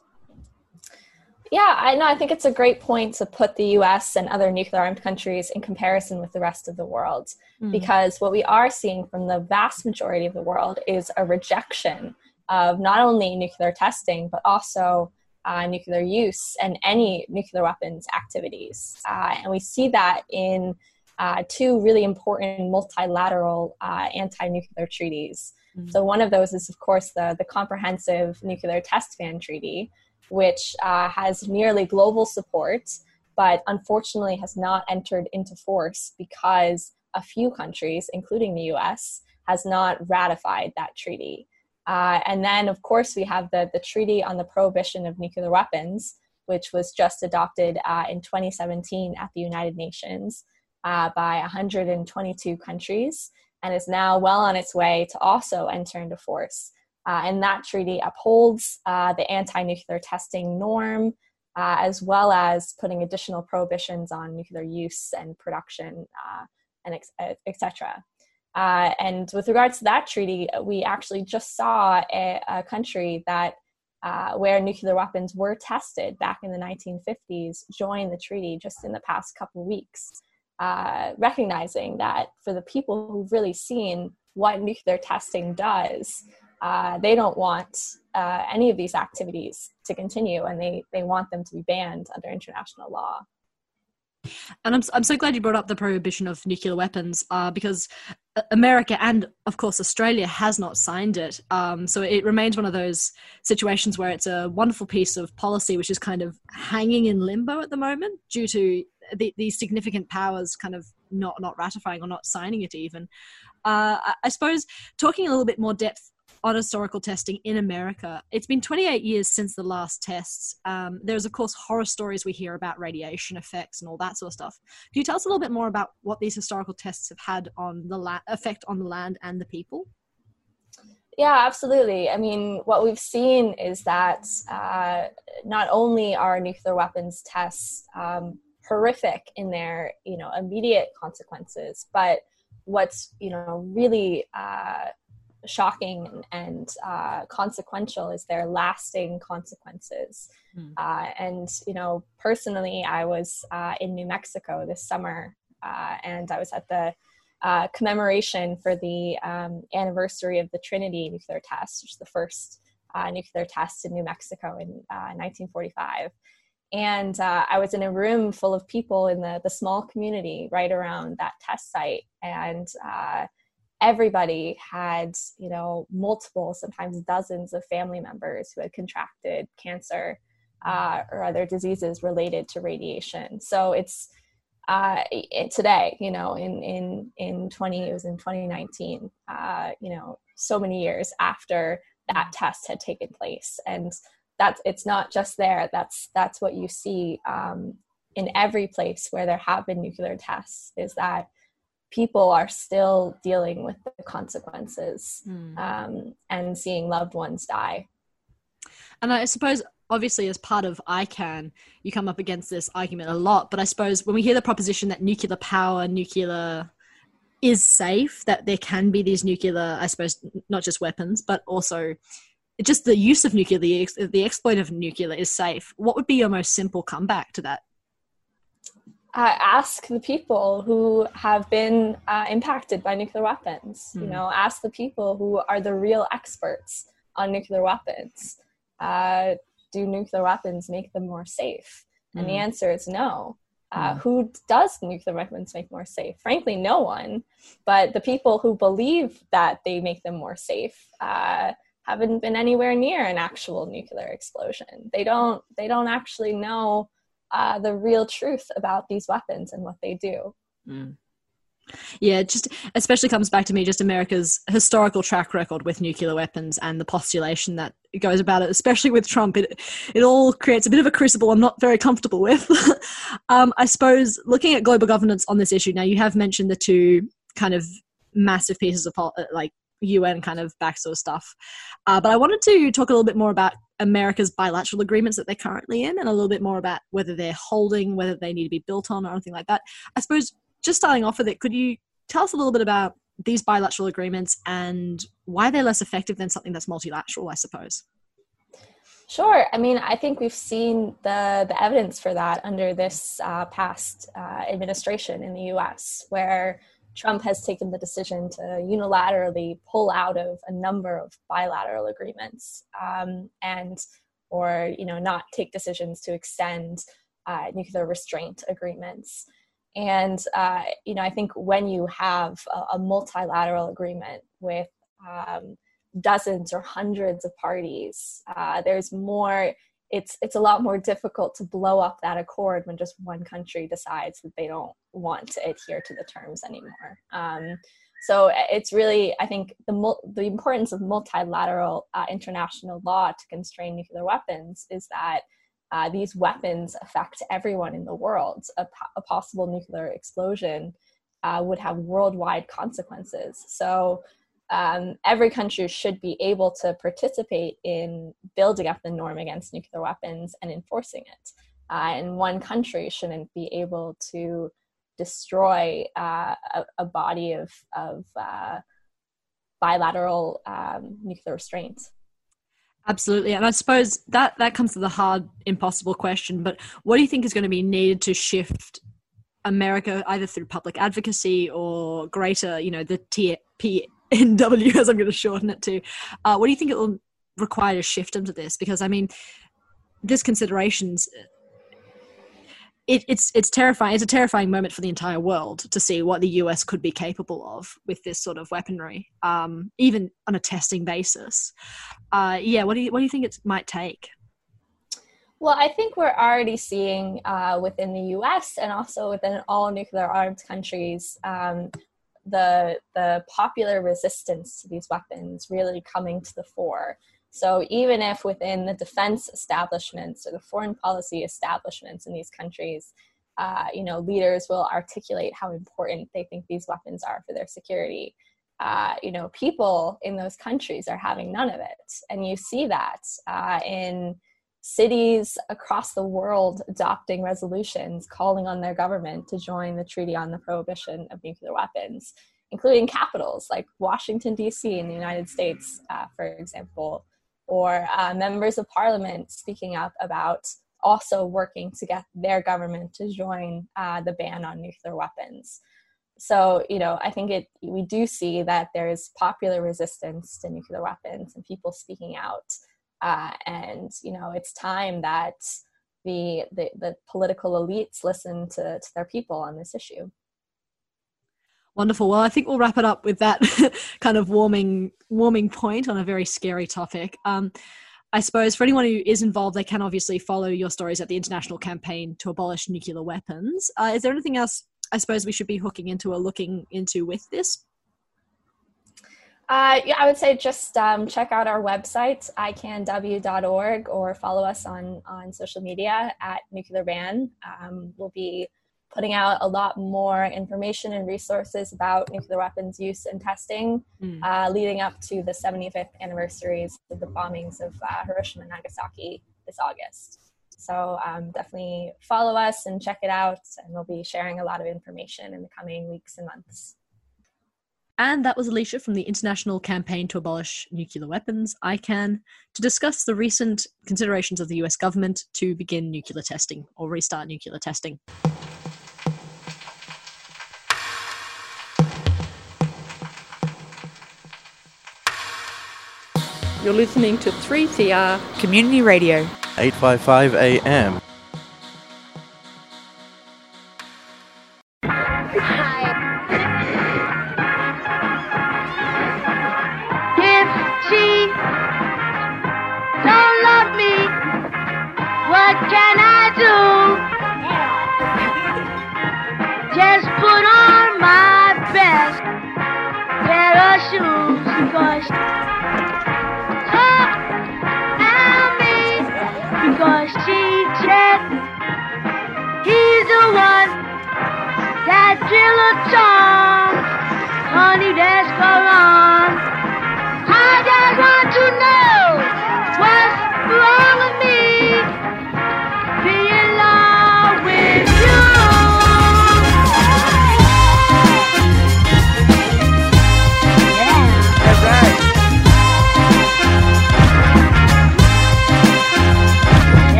N: Yeah, I know. I think it's a great point to put the US and other nuclear armed countries in comparison with the rest of the world. Mm. Because what we are seeing from the vast majority of the world is a rejection of not only nuclear testing, but also uh, nuclear use and any nuclear weapons activities. Uh, and we see that in uh, two really important multilateral uh, anti nuclear treaties. Mm. So, one of those is, of course, the, the Comprehensive Nuclear Test Ban Treaty which uh, has nearly global support, but unfortunately has not entered into force because a few countries, including the US, has not ratified that treaty. Uh, and then, of course, we have the, the Treaty on the Prohibition of Nuclear Weapons, which was just adopted uh, in 2017 at the United Nations uh, by 122 countries and is now well on its way to also enter into force. Uh, and that treaty upholds uh, the anti nuclear testing norm, uh, as well as putting additional prohibitions on nuclear use and production, uh, and etc. Uh, and with regards to that treaty, we actually just saw a, a country that uh, where nuclear weapons were tested back in the 1950s join the treaty just in the past couple weeks, recognizing that for the people who've really seen what nuclear testing does, uh, they don't want uh, any of these activities to continue and they, they want them to be banned under international law.
M: And I'm, I'm so glad you brought up the prohibition of nuclear weapons uh, because America and, of course, Australia has not signed it. Um, so it remains one of those situations where it's a wonderful piece of policy which is kind of hanging in limbo at the moment due to the, these significant powers kind of not, not ratifying or not signing it even. Uh, I suppose talking a little bit more depth on historical testing in America. It's been 28 years since the last tests. Um, there's, of course, horror stories we hear about radiation effects and all that sort of stuff. Can you tell us a little bit more about what these historical tests have had on the la- effect on the land and the people?
N: Yeah, absolutely. I mean, what we've seen is that uh, not only are nuclear weapons tests um, horrific in their, you know, immediate consequences, but what's you know really uh, shocking and uh, consequential is their lasting consequences. Mm. Uh, and, you know, personally, I was uh, in New Mexico this summer uh, and I was at the uh, commemoration for the um, anniversary of the Trinity nuclear test, which is the first uh, nuclear test in New Mexico in 1945. And I was in a room full of people in the, the small community right around that test site. And everybody had, you know, multiple, sometimes dozens of family members who had contracted cancer uh, or other diseases related to radiation. So it's uh, today, you know, in in in 20 it was in 2019, uh, you know, so many years after that test had taken place, and that's it's not just there. That's that's what you see um, in every place where there have been nuclear tests. Is that people are still dealing with the consequences mm. um, and seeing loved ones die.
M: And I suppose, obviously, as part of ICAN, you come up against this argument a lot. But I suppose when we hear the proposition that nuclear power, nuclear is safe, that there can be these nuclear, I suppose, not just weapons, but also just the use of nuclear, the, the exploit of nuclear is safe. What would be your most simple comeback to that?
N: Uh, ask the people who have been uh, impacted by nuclear weapons. Mm. You hmm. know, ask the people who are the real experts on nuclear weapons. Uh, do nuclear weapons make them more safe? And mm. the hmm. answer is no. Mm. Who does nuclear weapons make more safe? Frankly, no one. But the people who believe that they make them more safe uh, haven't been anywhere near an actual nuclear explosion. They don't. They don't actually know uh, the real truth about these weapons and what they do.
M: Mm. Yeah, just especially comes back to me just America's historical track record with nuclear weapons and the postulation that goes about it, especially with Trump. It it all creates a bit of a crucible I'm not very comfortable with. um, I suppose looking at global governance on this issue now, you have mentioned the two kind of massive pieces of like UN kind of back sort stuff. Uh, but I wanted to talk a little bit more about America's bilateral agreements that they're currently in and a little bit more about whether they're holding, whether they need to be built on or anything like that. I suppose just starting off with it, could you tell us a little bit about these bilateral agreements and why they're less effective than something that's multilateral, I suppose?
N: Sure. I mean, I think we've seen the, the evidence for that under this uh, past uh, administration in the US, where Trump has taken the decision to unilaterally pull out of a number of bilateral agreements um, and or you know not take decisions to extend uh, nuclear restraint agreements. And uh, you know i think when you have a, a multilateral agreement with um, dozens or hundreds of parties uh, there's more it's it's a lot more difficult to blow up that accord when just one country decides that they don't want to adhere to the terms anymore. Um, so uh, it's really, I think, the the importance of multilateral uh, international law to constrain nuclear weapons is that uh, these weapons affect everyone in the world. A, a possible nuclear explosion uh, would have worldwide consequences. So um, every country should be able to participate in building up the norm against nuclear weapons and enforcing it. Uh, and one country shouldn't be able to destroy uh, a, a, body of, of uh, bilateral um, nuclear restraints.
M: Absolutely, and I suppose that that comes to the hard, impossible question. But what do you think is going to be needed to shift America, either through public advocacy or greater, you know, the TP NW, as I'm going to shorten it to. Uh, what do you think it will require to shift into this? Because I mean, this considerations. It, it's it's terrifying. It's a terrifying moment for the entire world to see what the US could be capable of with this sort of weaponry, um, even on a testing basis. Uh, yeah, what do you what do you think it might take?
N: Well, I think we're already seeing uh, within the US and also within all nuclear armed countries um, the the popular resistance to these weapons really coming to the fore. So even if within the defense establishments or the foreign policy establishments in these countries, uh, you know, leaders will articulate how important they think these weapons are for their security. Uh, you know, people in those countries are having none of it, and you see that uh, in cities across the world adopting resolutions calling on their government to join the Treaty on the Prohibition of Nuclear Weapons, including capitals like Washington, D.C., in the United States, uh, for example, or uh, members of parliament speaking up about also working to get their government to join uh, the ban on nuclear weapons. So, you know, I think it we do see that there is popular resistance to nuclear weapons and people speaking out uh, and you know it's time that the, the, the political elites listen to, to their people on this issue
M: Wonderful. Well, I think we'll wrap it up with that kind of warming warming point on a very scary topic. Um, I suppose for anyone who is involved, they can obviously follow your stories at the International Campaign to Abolish Nuclear Weapons. Uh, is there anything else I suppose we should be hooking into or looking into with this?
N: Uh, yeah, I would say just um, check out our website, icanw.org, or follow us on, on social media at Nuclear Ban. Um, we'll be putting out a lot more information and resources about nuclear weapons use and testing mm. uh, leading up to the 75th anniversaries of the bombings of uh, Hiroshima and Nagasaki this August. So um, definitely follow us and check it out, and we'll be sharing a lot of information in the coming weeks and months.
M: And that was Alicia from the International Campaign to Abolish Nuclear Weapons, ICAN, to discuss the recent considerations of the US government to begin nuclear testing or restart nuclear testing.
J: You're listening to 3CR Community Radio.
K: 855 AM.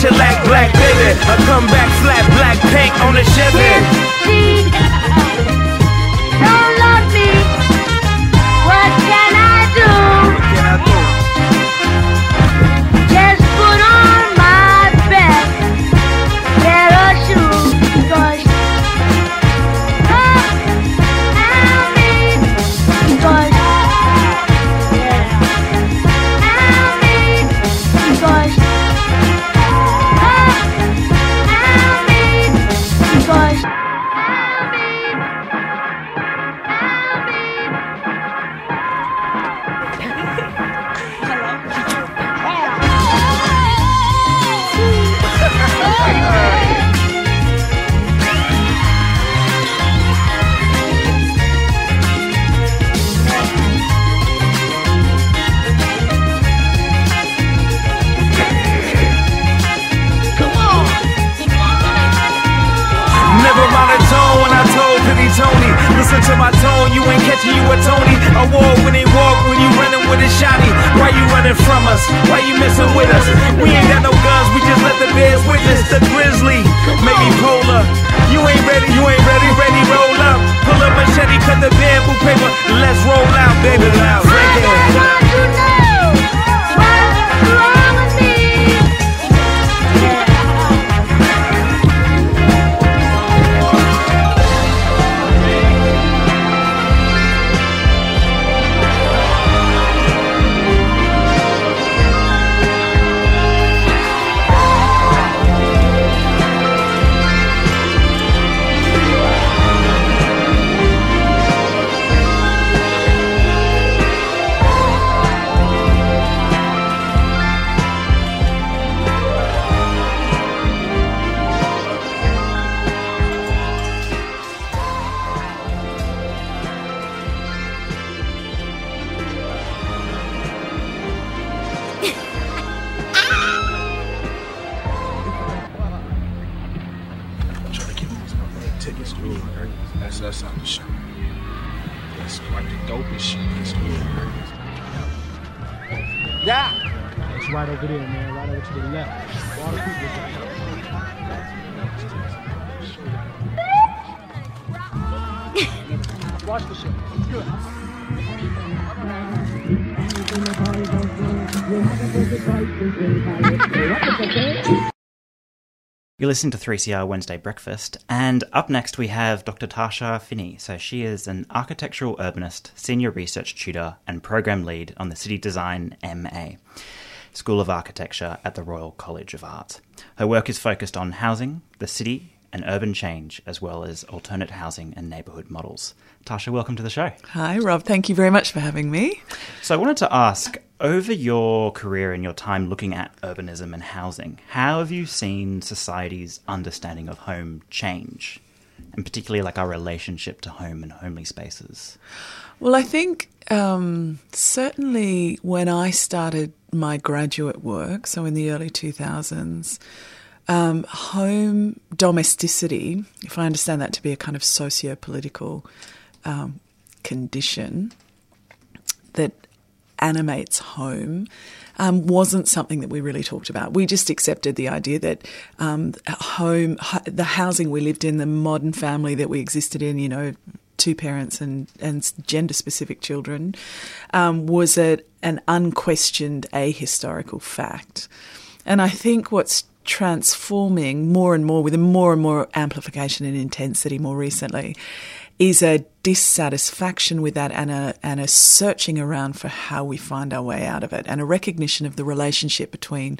O: Shellac, black, baby. A come back, flat, black paint on the Chevy. To my tone, you ain't catching you a Tony. Award they walk when you running with a shotty. Why you running from us? Why you messing with us? We ain't got no guns, we just let the bears witness the grizzly. Maybe polar. You ain't ready, you ain't ready, ready, roll up. Pull up machete, cut the bamboo paper. Let's roll out, baby. Loud, break it.
D: Listening to 3CR Wednesday Breakfast, and up next we have Dr. Tasha Finney. So she is an architectural urbanist, senior research tutor, and program lead on the City Design MA, School of Architecture at the Royal College of Art. Her work is focused on housing, the city, and urban change, as well as alternate housing and neighbourhood models. Tasha, welcome to the show.
P: Hi, Rob. Thank you very much for having me.
D: So I wanted to ask over your career and your time looking at urbanism and housing, how have you seen society's understanding of home change? And particularly like our relationship to home and homely spaces?
P: Well, I think um, certainly when I started my graduate work, so in the early 2000s, um, home domesticity, if I understand that to be a kind of socio political um, condition that animates home, um, wasn't something that we really talked about. We just accepted the idea that um, home, the housing we lived in, the modern family that we existed in, you know, two parents and, and gender specific children, um, was an unquestioned ahistorical fact. And I think what's transforming more and more with a more and more amplification and intensity more recently is a dissatisfaction with that and a, and a searching around for how we find our way out of it and a recognition of the relationship between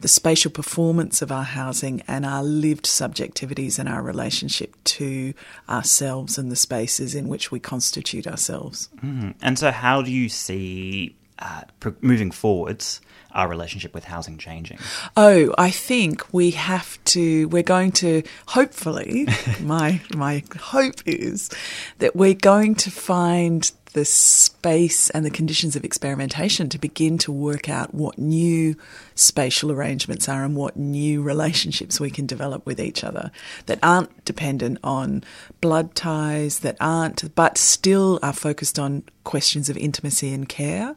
P: the spatial performance of our housing and our lived subjectivities and our relationship to ourselves and the spaces in which we constitute ourselves.
D: Mm. And so, how do you see uh, moving forwards our relationship with housing changing?
P: Oh, I think we have to. We're going to hopefully. my my hope is that we're going to find the space and the conditions of experimentation to begin to work out what new spatial arrangements are and what new relationships we can develop with each other that aren't dependent on blood ties, that aren't, but still are focused on questions of intimacy and care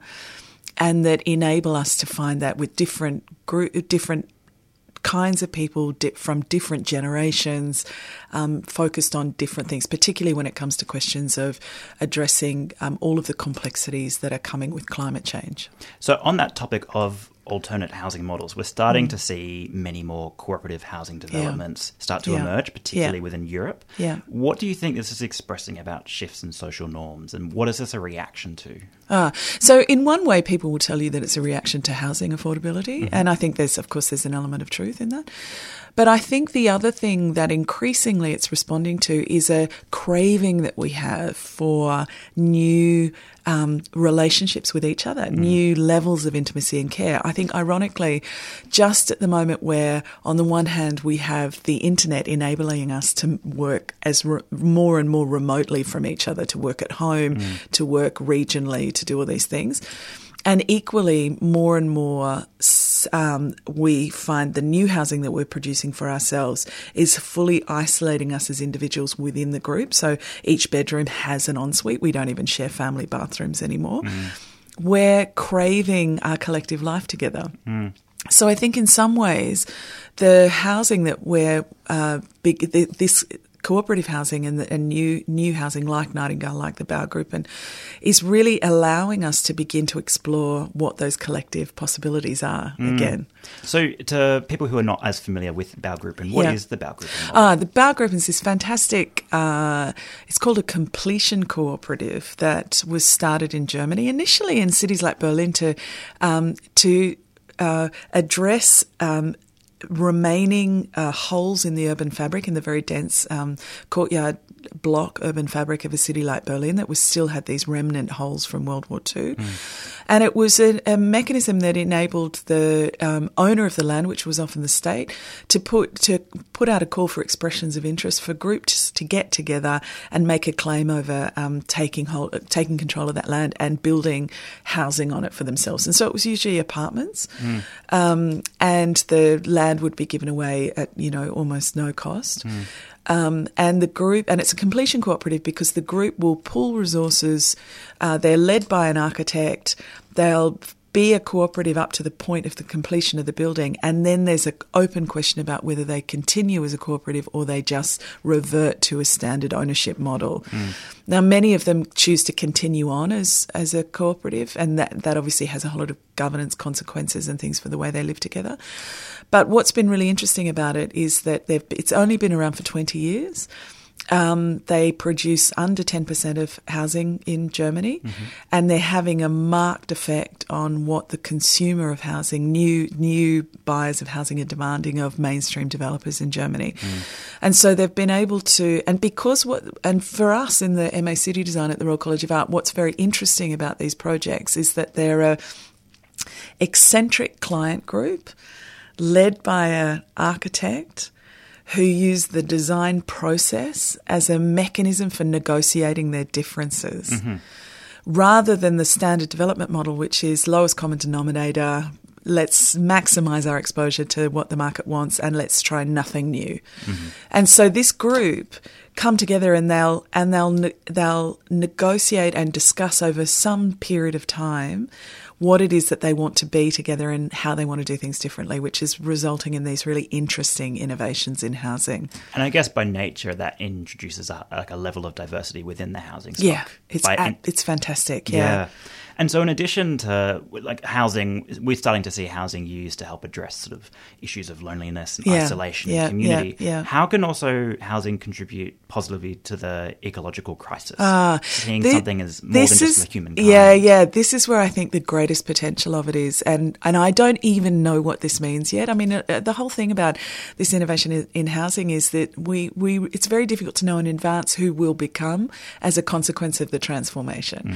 P: and that enable us to find that with different group, different kinds of people from different generations, um, focused on different things, particularly when it comes to questions of addressing um, all of the complexities that are coming with climate change.
D: So, on that topic of alternate housing models. We're starting mm. to see many more cooperative housing developments yeah. start to yeah. emerge, particularly yeah. within Europe.
P: Yeah.
D: What do you think this is expressing about shifts in social norms, and what is this a reaction to?
P: Ah, so in one way, people will tell you that it's a reaction to housing affordability, mm-hmm. and I think there's, of course, there's an element of truth in that. But I think the other thing that increasingly it's responding to is a craving that we have for new um, relationships with each other, mm. new levels of intimacy and care. I think, ironically, just at the moment where, on the one hand, we have the internet enabling us to work as re- more and more remotely from each other, to work at home, mm. to work regionally, to do all these things. And equally, more and more, um, we find the new housing that we're producing for ourselves is fully isolating us as individuals within the group. So each bedroom has an ensuite. We don't even share family bathrooms anymore. Mm. We're craving our collective life together. Mm. So I think in some ways, the housing that we're uh, big, this cooperative housing and, the, and new new housing like Nightingale, like the Baugruppe, and is really allowing us to begin to explore what those collective possibilities are mm. again.
D: So, to people who are not as familiar with Baugruppe, and what yeah. is the Baugruppe?
P: Uh, the Baugruppe is this fantastic. Uh, it's called a completion cooperative that was started in Germany initially in cities like Berlin to um, to uh, address um, remaining uh, holes in the urban fabric in the very dense um, courtyard block urban fabric of a city like Berlin that was still had these remnant holes from World War II. Mm. And it was a, a, mechanism that enabled the um, owner of the land, which was often the state, to put to put out a call for expressions of interest for groups to get together and make a claim over um, taking hold, taking control of that land and building housing on it for themselves. And so it was usually apartments, mm. um, and the land would be given away at you know almost no cost. Mm. Um, and the group, and it's a completion cooperative because the group will pool resources. Uh, they're led by an architect. They'll be a cooperative up to the point of the completion of the building. And then there's an open question about whether they continue as a cooperative or they just revert to a standard ownership model. Mm. Now, many of them choose to continue on as, as a cooperative, and that, that obviously has a whole lot of governance consequences and things for the way they live together. But what's been really interesting about it is that it's only been around for 20 years. Um, they produce under 10% of housing in Germany, mm-hmm. and they're having a marked effect on what the consumer of housing, new new buyers of housing, are demanding of mainstream developers in Germany. Mm. And so they've been able to, and because what, and for us in the MA City Design at the Royal College of Art, what's very interesting about these projects is that they're a eccentric client group led by an architect who use the design process as a mechanism for negotiating their differences. Mm-hmm. Rather than the standard development model, which is lowest common denominator, let's maximize our exposure to what the market wants and let's try nothing new. Mm-hmm. And so this group come together and they'll and they'll they'll negotiate and discuss over some period of time what it is that they want to be together and how they want to do things differently, which is resulting in these really interesting innovations in housing.
Q: And I guess by nature, that introduces a, like a level of diversity within the housing stock.
P: Yeah, it's by, it's fantastic. yeah. yeah.
Q: And so, in addition to like housing, we're starting to see housing used to help address sort of issues of loneliness and yeah, isolation yeah, in community. Yeah, How can also housing contribute positively to the ecological crisis? Uh, Seeing the, something as more than just is, the human.
P: Yeah, yeah. This is where I think the greatest potential of it is, and and I don't even know what this means yet. I mean, uh, uh the whole thing about this innovation in, in housing is that we we it's very difficult to know in advance who will become as a consequence of the transformation, mm.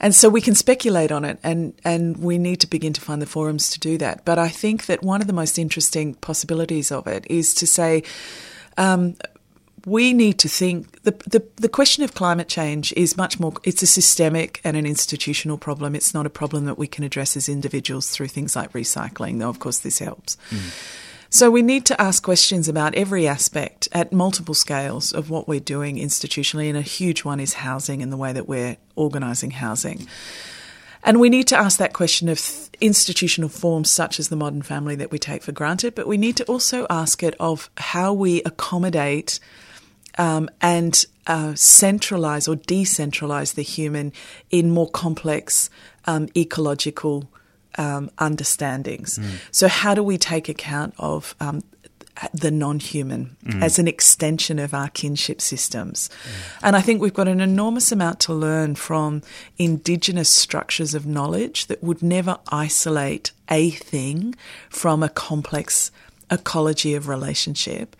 P: and so we can speculate speculate on it, and, and we need to begin to find the forums to do that. But I think that one of the most interesting possibilities of it is to say, um, we need to think the, the, the question of climate change is much more it's a systemic and an institutional problem it's not a problem that we can address as individuals through things like recycling though of course this helps mm. So we need to ask questions about every aspect at multiple scales of what we're doing institutionally, and a huge one is housing and the way that we're organising housing. And we need to ask that question of institutional forms such as the modern family that we take for granted, but we need to also ask it of how we accommodate um, and uh, centralize or decentralize the human in more complex um, ecological um, understandings. Mm. So, how do we take account of um, the non human mm. as an extension of our kinship systems. Mm. And I think we've got an enormous amount to learn from indigenous structures of knowledge that would never isolate a thing from a complex ecology of relationship.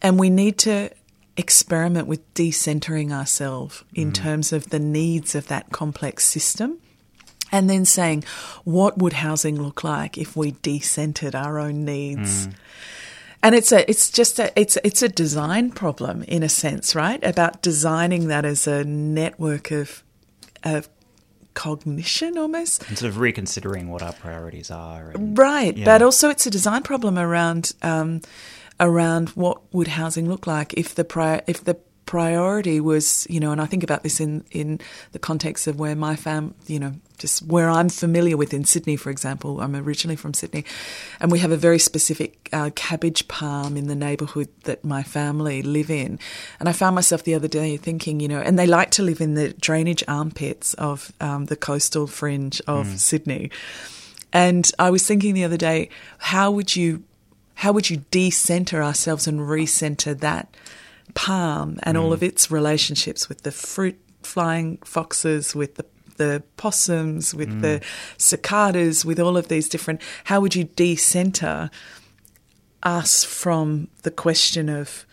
P: And we need to experiment with decentering ourselves in mm. terms of the needs of that complex system and then saying, what would housing look like if we decentered our own needs? And it's a, it's just a, it's, it's a design problem in a sense, right? About designing that as a network of, of cognition almost.
Q: And sort of reconsidering what our priorities are.
P: And, right. Yeah. But also it's a design problem around, um, around what would housing look like if the prior, if the priority was, you know, and I think about this in, in the context of where my fam, you know, just where I'm familiar with in Sydney, for example. I'm originally from Sydney, and we have a very specific uh, cabbage palm in the neighbourhood that my family live in. And I found myself the other day thinking, you know, and they like to live in the drainage armpits of um, the coastal fringe of mm. Sydney. And I was thinking the other day, how would you, how would you decenter ourselves and recenter that palm and mm. all of its relationships with the fruit flying foxes, with the the possums, with mm. the cicadas, with all of these different. How would you decenter us from the question of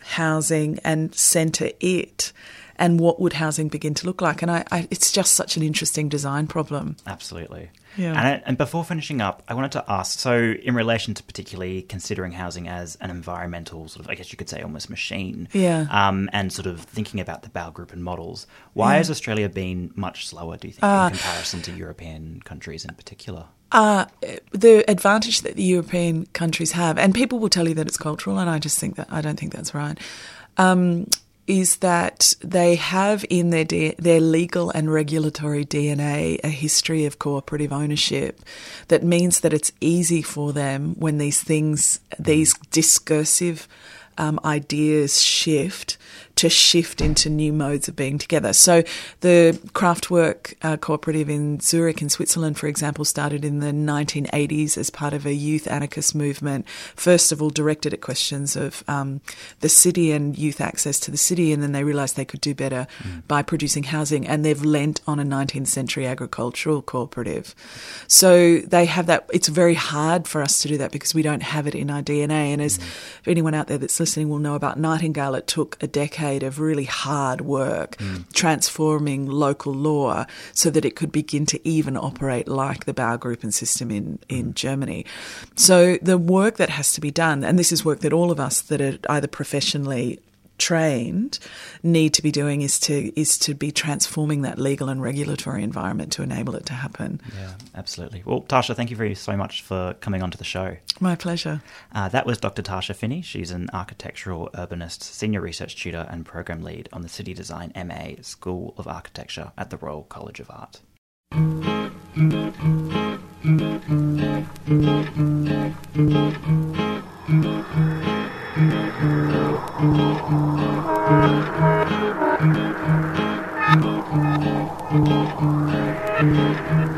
P: housing and center it? And what would housing begin to look like? And I, I, it's just such an interesting design problem.
Q: Absolutely. Yeah. And, and, before finishing up, I wanted to ask so, in relation to particularly considering housing as an environmental sort of, I guess you could say, almost machine,
P: yeah.
Q: um, and sort of thinking about the Baugruppe and models, why yeah. has Australia been much slower, do you think, uh, in comparison to European countries in particular?
P: Uh, the advantage that the European countries have, and people will tell you that it's cultural, and I just think that I don't think that's right. um, is that they have in their D- their legal and regulatory DNA a history of cooperative ownership that means that it's easy for them when these things, these discursive um, ideas shift to shift into new modes of being together. So the Kraftwerk uh, cooperative in Zurich in Switzerland, for example, started in the 1980s as part of a youth anarchist movement, first of all directed at questions of um, the city and youth access to the city, and then they realised they could do better mm. by producing housing, and they've lent on a 19th century agricultural cooperative. So they have that. It's very hard for us to do that because we don't have it in our DNA. And as mm. anyone out there that's listening will know about Nightingale, it took a decade decade of really hard work mm. transforming local law so that it could begin to even operate like the Baugruppen system in, in mm. Germany. So the work that has to be done, and this is work that all of us that are either professionally trained need to be doing is to is to be transforming that legal and regulatory environment to enable it to happen.
Q: Yeah, absolutely. Well, Tasha, thank you very so much for coming onto the show.
P: My pleasure.
Q: Uh, that was Dr. Tasha Finney. She's an architectural urbanist, senior research tutor, and program lead on the City Design MA School of Architecture at the Royal College of Art.
A: Thank you.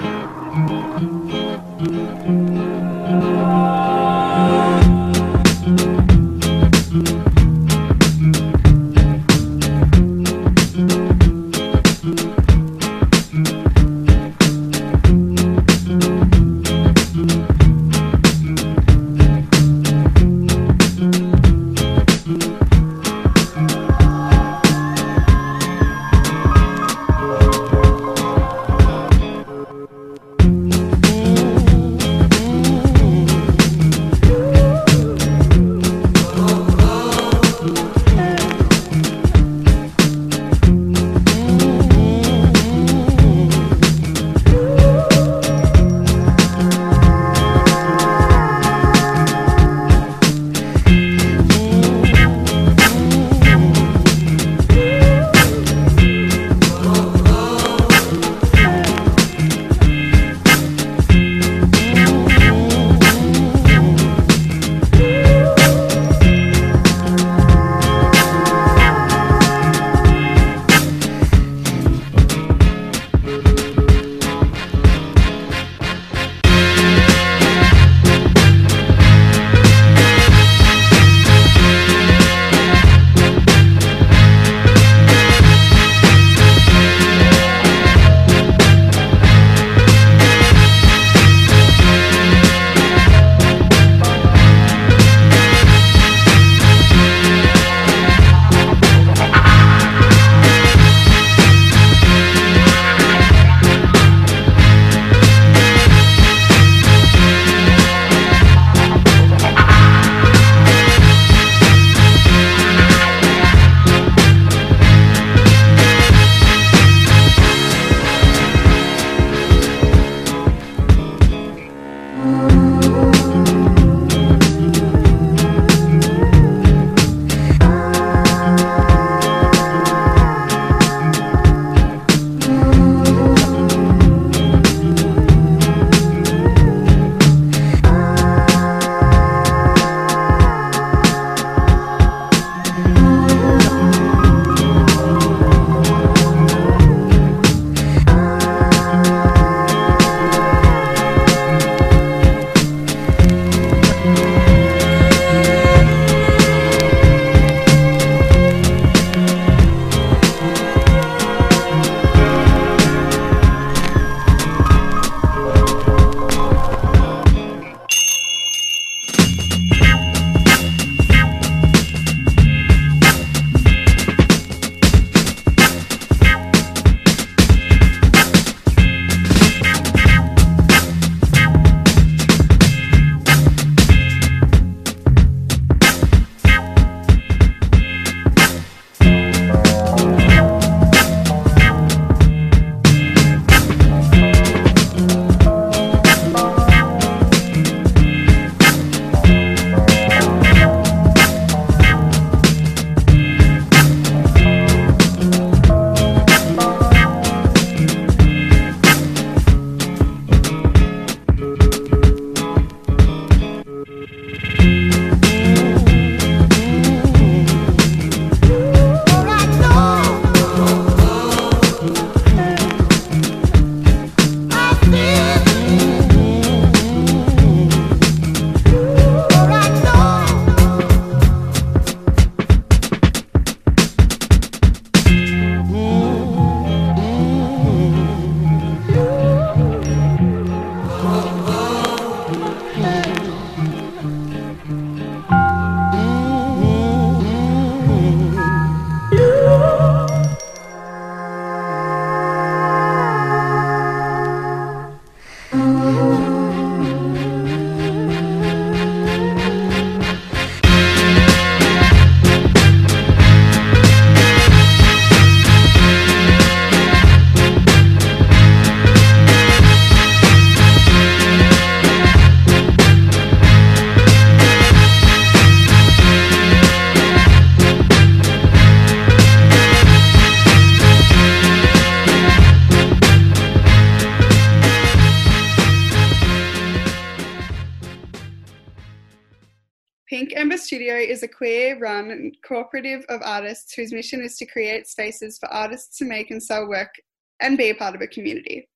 A: Is a queer run cooperative of artists whose mission is to create spaces for artists to make and sell work and be a part of a community.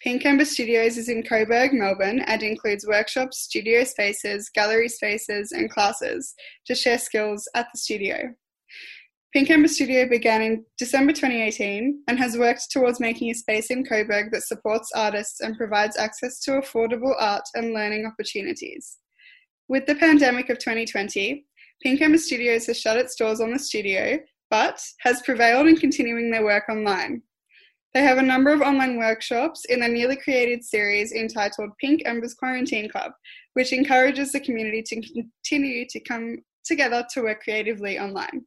A: Pink Ember Studios is in Coburg, Melbourne, and includes workshops, studio spaces, gallery spaces, and classes to share skills at the studio. Pink Ember Studio began in December 2018 and has worked towards making a space in Coburg that supports artists and provides access to affordable art and learning opportunities. With the pandemic of 2020, Pink Ember Studios has shut its doors on the studio, but has prevailed in continuing their work online. They have a number of online workshops in a newly created series entitled Pink Embers Quarantine Club, which encourages the community to continue to come together to work creatively online.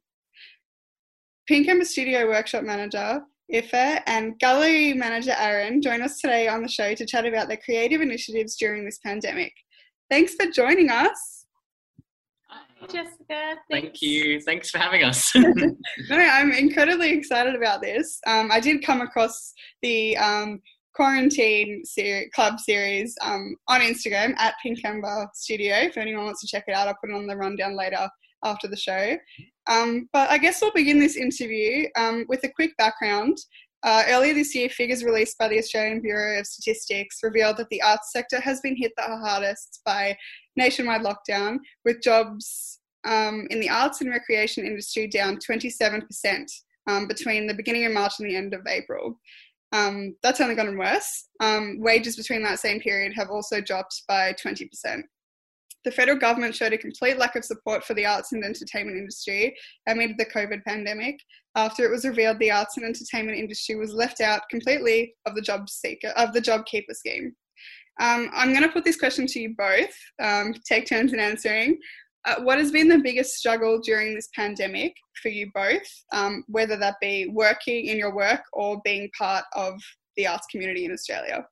A: Pink Ember Studio Workshop Manager Aoife and Gallery Manager Aaron join us today on the show to chat about their creative initiatives during this pandemic. Thanks for joining us.
R: Hi, Jessica.
S: Thank you. Thanks for having us.
A: no, I'm incredibly excited about this. Um, I did come across the um, quarantine ser- club series um, on Instagram at Pink Ember Studio. If anyone wants to check it out, I'll put it on the rundown later after the show. Um, but I guess we'll begin this interview um, with a quick background. Uh, earlier this year, figures released by the Australian Bureau of Statistics revealed that the arts sector has been hit the hardest by nationwide lockdown, with jobs um, in the arts and recreation industry down 27% um, between the beginning of March and the end of April. Um, that's only gotten worse. Um, wages between that same period have also dropped by 20%. The federal government showed a complete lack of support for the arts and entertainment industry amid the COVID pandemic after it was revealed the arts and entertainment industry was left out completely of the job seeker of the job keeper scheme. Um, I'm going to put this question to you both. Um, take turns in answering. Uh, what has been the biggest struggle during this pandemic for you both, um, whether that be working in your work or being part of the arts community in Australia?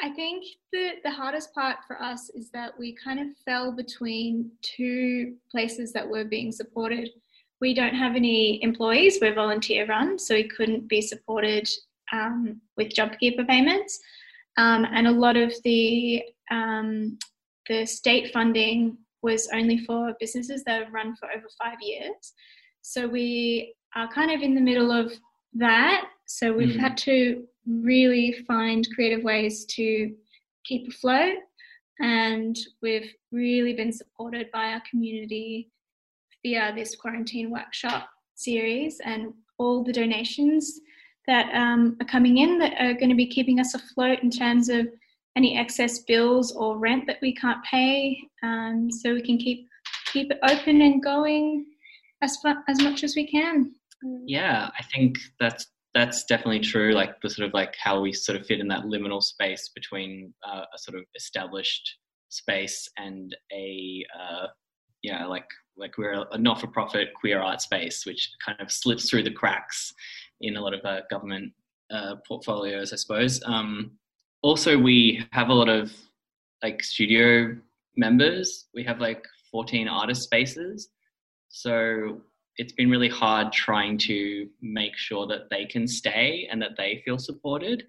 R: I think the, the hardest part for us is that we kind of fell between two places that were being supported. We don't have any employees, we're volunteer run, so we couldn't be supported um, with JobKeeper payments. Um, and a lot of the um, the state funding was only for businesses that have run for over five years. So we are kind of in the middle of that. So we've mm. had to really find creative ways to keep afloat. And we've really been supported by our community via this quarantine workshop series and all the donations that um, are coming in that are going to be keeping us afloat in terms of any excess bills or rent that we can't pay, um, so we can keep keep it open and going as as much as we can.
S: Yeah, I think that's that's definitely true. Like the sort of like how we sort of fit in that liminal space between uh, a sort of established space and a uh, yeah, like like we're a not-for-profit queer art space, which kind of slips through the cracks in a lot of uh, government uh, portfolios, I suppose. Um, also, we have a lot of like studio members. We have like 14 artist spaces, so it's been really hard trying to make sure that they can stay and that they feel supported.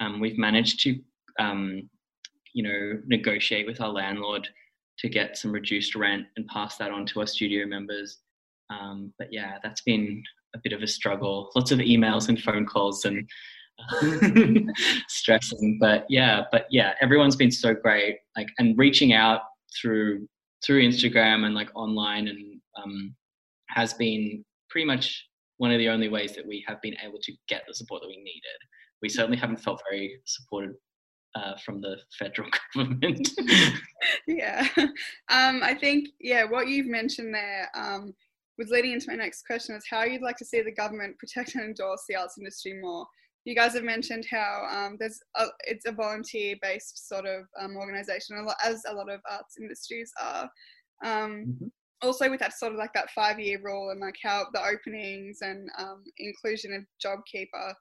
S: Um, we've managed to, um, you know, negotiate with our landlord to get some reduced rent and pass that on to our studio members. Um, but yeah, that's been a bit of a struggle. Lots of emails and phone calls and uh, stressing. But yeah, but yeah, everyone's been so great. Like and reaching out through through Instagram and like online and um, has been pretty much one of the only ways that we have been able to get the support that we needed. We certainly haven't felt very supported uh, from the federal government.
A: yeah, um, I think yeah, what you've mentioned there um, was leading into my next question is how you'd like to see the government protect and endorse the arts industry more. You guys have mentioned how um, there's a, it's a volunteer-based sort of um, organisation, as a lot of arts industries are. Um, mm-hmm also with that sort of like that five year rule and like how the openings and um, inclusion of JobKeeper,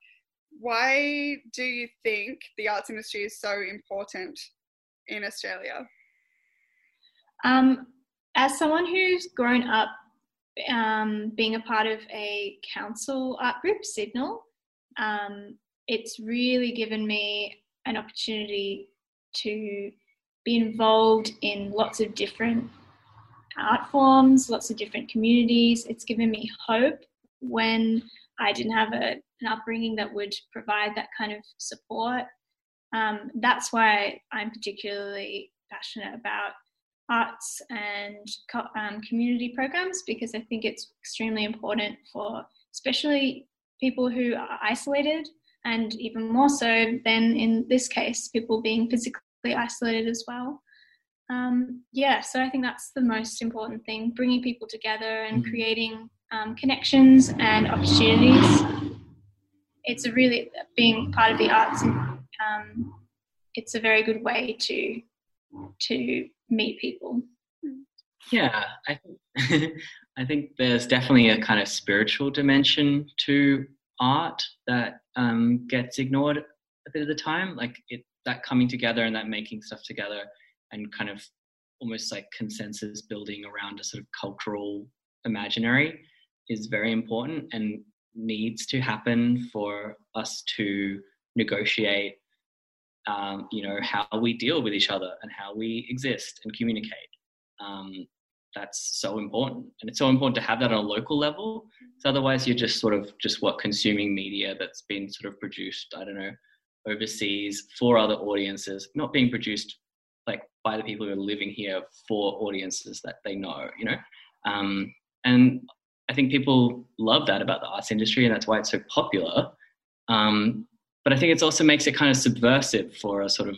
A: why do you think the arts industry is so important in Australia?
R: Um, as someone who's grown up um, being a part of a council art group, Signal, um, it's really given me an opportunity to be involved in lots of different art forms, lots of different communities. It's given me hope when I didn't have a, an upbringing that would provide that kind of support. Um, that's why I'm particularly passionate about arts and um, community programs because I think it's extremely important for especially people who are isolated and even more so than in this case, people being physically isolated as well. Um, yeah, so I think that's the most important thing bringing people together and mm-hmm. creating um, connections and opportunities. It's a really, being part of the arts, um, it's a very good way to to meet people.
S: Yeah, I think I think there's definitely a kind of spiritual dimension to art that um, gets ignored a bit of the time. Like it, that coming together and that making stuff together and kind of almost like consensus building around a sort of cultural imaginary is very important and needs to happen for us to negotiate um, you know how we deal with each other and how we exist and communicate. Um, that's so important. And it's so important to have that on a local level. So otherwise you're just sort of just what consuming media that's been sort of produced i don't know overseas for other audiences not being produced like by the people who are living here for audiences that they know you know? Um, and i think people love that about the arts industry and that's why it's so popular. Um, but I think it also makes it kind of subversive for a sort of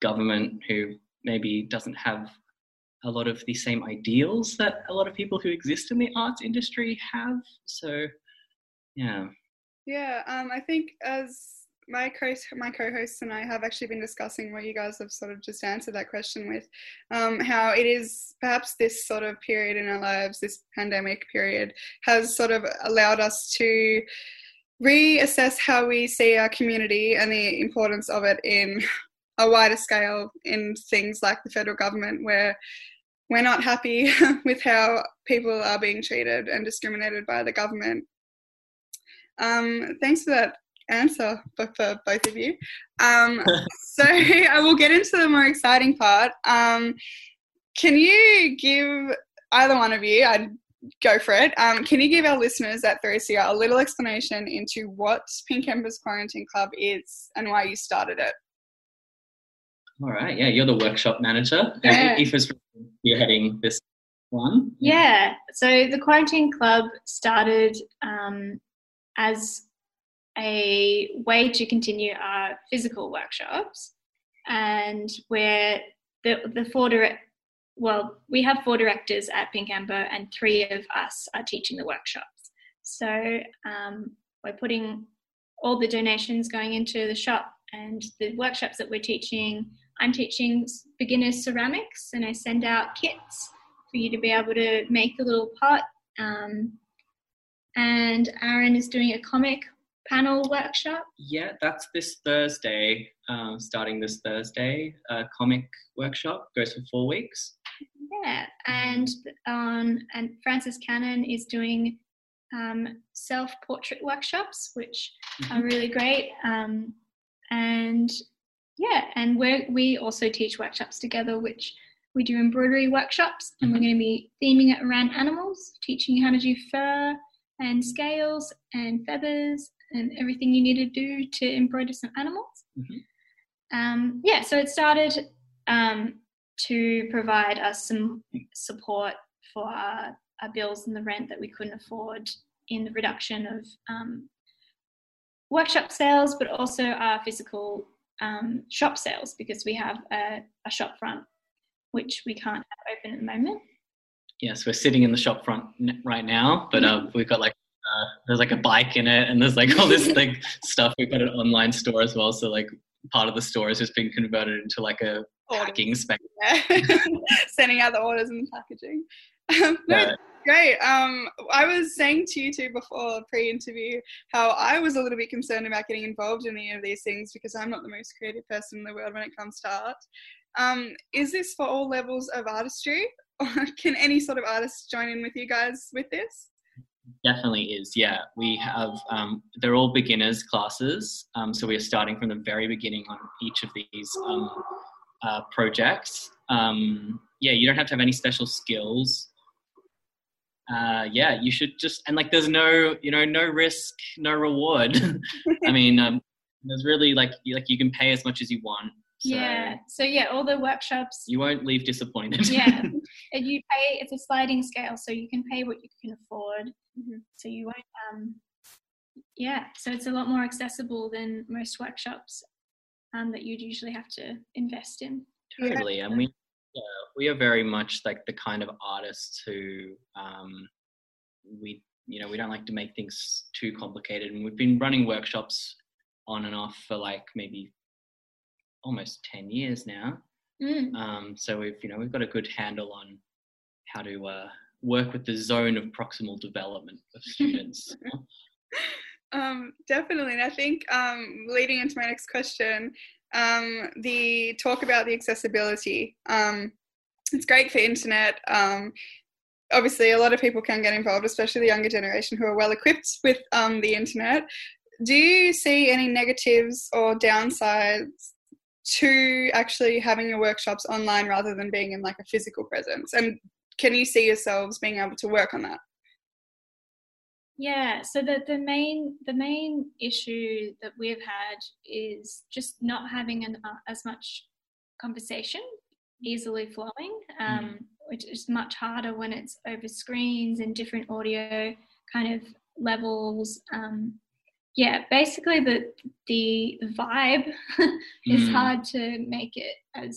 S: government who maybe doesn't have a lot of the same ideals that a lot of people who exist in the arts industry have. So, yeah.
A: Yeah, um, I think as my co my co-hosts and I have actually been discussing what you guys have sort of just answered that question with, um, how it is perhaps this sort of period in our lives, this pandemic period, has sort of allowed us to reassess how we see our community and the importance of it in a wider scale in things like the federal government where we're not happy with how people are being treated and discriminated by the government. Um, thanks for that answer for, for both of you. Um, so I will get into the more exciting part. Um, can you give either one of you, I go for it. Um, can you give our listeners at 3CR a little explanation into what Pink Embers Quarantine Club is and why you started it?
S: All right. Yeah, you're the workshop manager.
R: Yeah.
S: Aoife's you're heading this one.
R: Yeah. So the Quarantine Club started um, as a way to continue our physical workshops, and where the the four direct well, we have four directors at Pink Ember, and three of us are teaching the workshops. So um, we're putting all the donations going into the shop, and the workshops that we're teaching. I'm teaching beginners ceramics, and I send out kits for you to be able to make a little pot. Um, and Aaron is doing a comic panel workshop.
S: Yeah, that's this Thursday, um, starting this Thursday. A comic workshop goes for four weeks.
R: Yeah, and um, and Frances Cannon is doing um, self-portrait workshops, which mm-hmm. are really great. Um, and yeah, and we we also teach workshops together, which we do embroidery workshops, and we're mm-hmm. going to be theming it around animals, teaching you how to do fur and scales and feathers and everything you need to do to embroider some animals. Mm-hmm. Um, yeah, so it started um, to provide us some support for our, our, bills and the rent that we couldn't afford in the reduction of um, workshop sales, but also our physical um, shop sales because we have a, a, shop front which we can't have open at the moment.
S: Yes, we're sitting in the shop front right now, but uh, we've got like uh, there's like a bike in it, and there's like all this like stuff. We've got an online store as well, so like part of the store has just been converted into like a packing space.
A: Yeah. Sending out the orders and packaging. Um, yeah. Great. Um, I was saying to you two before pre-interview how I was a little bit concerned about getting involved in any of these things because I'm not the most creative person in the world when it comes to art. Um, is this for all levels of artistry, or can any sort of artist join in with you guys with this?
S: Definitely is. Yeah, we have. Um, they're all beginners classes, um, so we are starting from the very beginning on each of these um, uh, projects. Um, yeah, you don't have to have any special skills. Uh, yeah, you should just and like there's no you know no risk, no reward. I mean, um, there's really like you, like you can pay as much as you want. So
R: yeah. So yeah, all the workshops.
S: You won't leave disappointed.
R: yeah, and you pay. It's a sliding scale, so you can pay what you can afford.
A: Mm-hmm.
R: So you won't. Um, yeah, so it's a lot more accessible than most workshops um, that you'd usually have to invest in.
S: totally and we yeah, we are very much like the kind of artists who um, we you know we don't like to make things too complicated and we've been running workshops on and off for like maybe almost 10 years now
R: Mm.
S: um, so we've you know we've got a good handle on how to uh, work with the zone of proximal development of students
A: Um, definitely. And I think um, leading into my next question, um, the talk about the accessibility. Um, it's great for internet. Um, obviously, a lot of people can get involved, especially the younger generation who are well equipped with um, the internet. Do you see any negatives or downsides to actually having your workshops online rather than being in like a physical presence? And can you see yourselves being able to work on that?
R: Yeah, so the, the main the main issue that we've had is just not having an, uh, as much conversation easily flowing, um, which is much harder when it's over screens and different audio kind of levels. Um, yeah, basically the the vibe is
S: Mm.
R: hard to make it as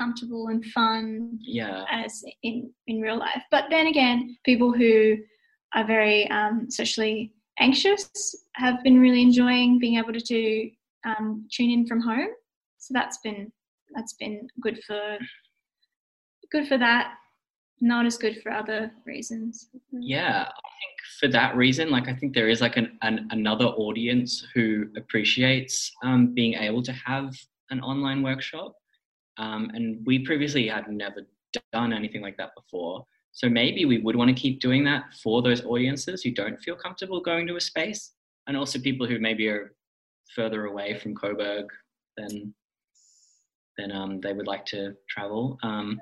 R: comfortable and fun
S: yeah
R: as in in real life. But then again, people who are very um, socially anxious have been really enjoying being able to do um, tune in from home. So that's been that's been good for good for that. Not as good for other reasons.
S: yeah i think for that reason like i think there is like an, an another audience who appreciates um, being able to have an online workshop um, and we previously had never done anything like that before so maybe we would want to keep doing that for those audiences who don't feel comfortable going to a space and also people who maybe are further away from coburg than than um, they would like to travel um,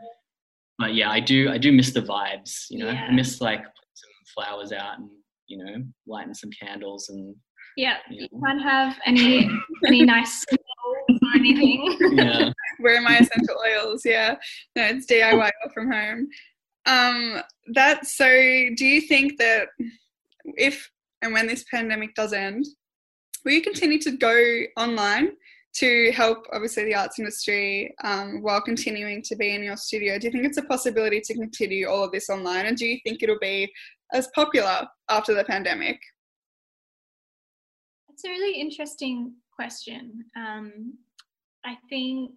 S: but yeah, I do. I do miss the vibes. You know,
R: Yeah.
S: I miss like putting some flowers out and you know lighting some candles and
R: Yeah,
S: Yeah.
R: you can't have any any nice smells or anything.
S: yeah.
A: Where are my essential oils? Yeah, no, it's DIY from home. Um, that so. Do you think that if and when this pandemic does end, will you continue to go online to help, obviously, the arts industry um, while continuing to be in your studio? Do you think it's a possibility to continue all of this online, and do you think it'll be as popular after the pandemic?
R: It's a really interesting question. Um, I think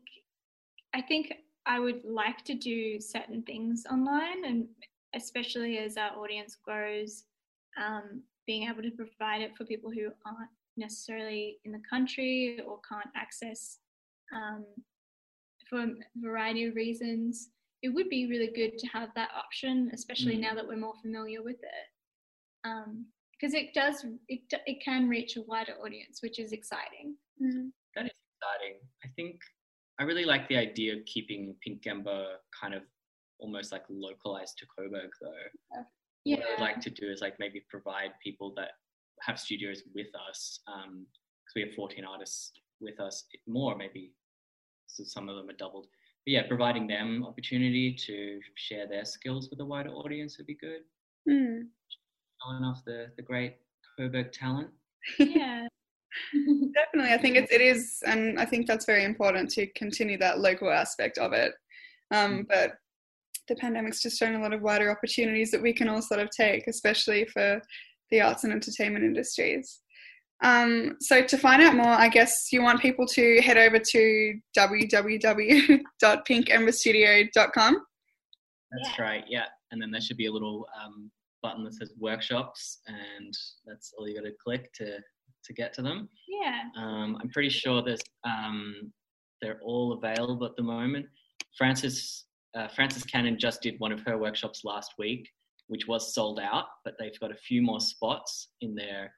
R: I think I would like to do certain things online, and especially as our audience grows, um, being able to provide it for people who aren't necessarily in the country or can't access um, for a variety of reasons. It would be really good to have that option, especially
S: Mm.
R: now that we're more familiar with it um, because it does it, it can reach a wider audience which is exciting
S: That is exciting. I think I really like the idea of keeping Pink Ember kind of almost like localized to Coburg though. What I'd like to do is like maybe provide people that have studios with us, because we have 14 artists with us, more maybe, so some of them are doubled. But yeah, providing them opportunity to share their skills with a wider audience would be good.
A: Hmm.
S: Showing off the, the great Coburg talent.
R: yeah
A: Definitely, I think it's it is, and I think that's very important to continue that local aspect of it. Um, but the pandemic's just shown a lot of wider opportunities that we can all sort of take, especially for the arts and entertainment industries. Um, so to find out more, I guess you want people to head over to www.pinkemberstudio.com.
S: That's right, yeah. And then there should be a little um, button that says workshops, and that's all you got to click to to get to them.
R: yeah
S: Um, I'm pretty sure there's um, they're all available at the moment. Frances uh, Frances Cannon just did one of her workshops last week, which was sold out, but they've got a few more spots in their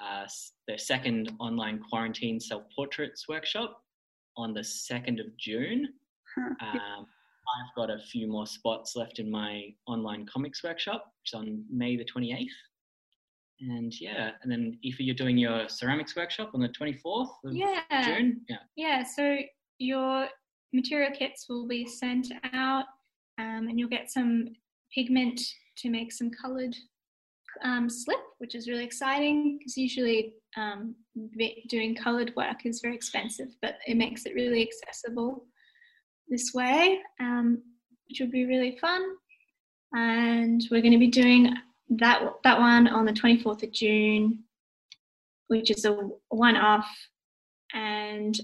S: uh, their second online quarantine self portraits workshop on the second of June. Um, I've got a few more spots left in my online comics workshop, which is on May the 28th. And yeah, and then Aoife, you're doing your ceramics workshop on the 24th of
R: Yeah.
S: June. Yeah.
R: Yeah, so your material kits will be sent out um, and you'll get some pigment to make some colored um, slip, which is really exciting because usually um, doing colored work is very expensive, but it makes it really accessible this way, um, which would be really fun. And we're going to be doing that that one on the 24th of June, which is a one-off. And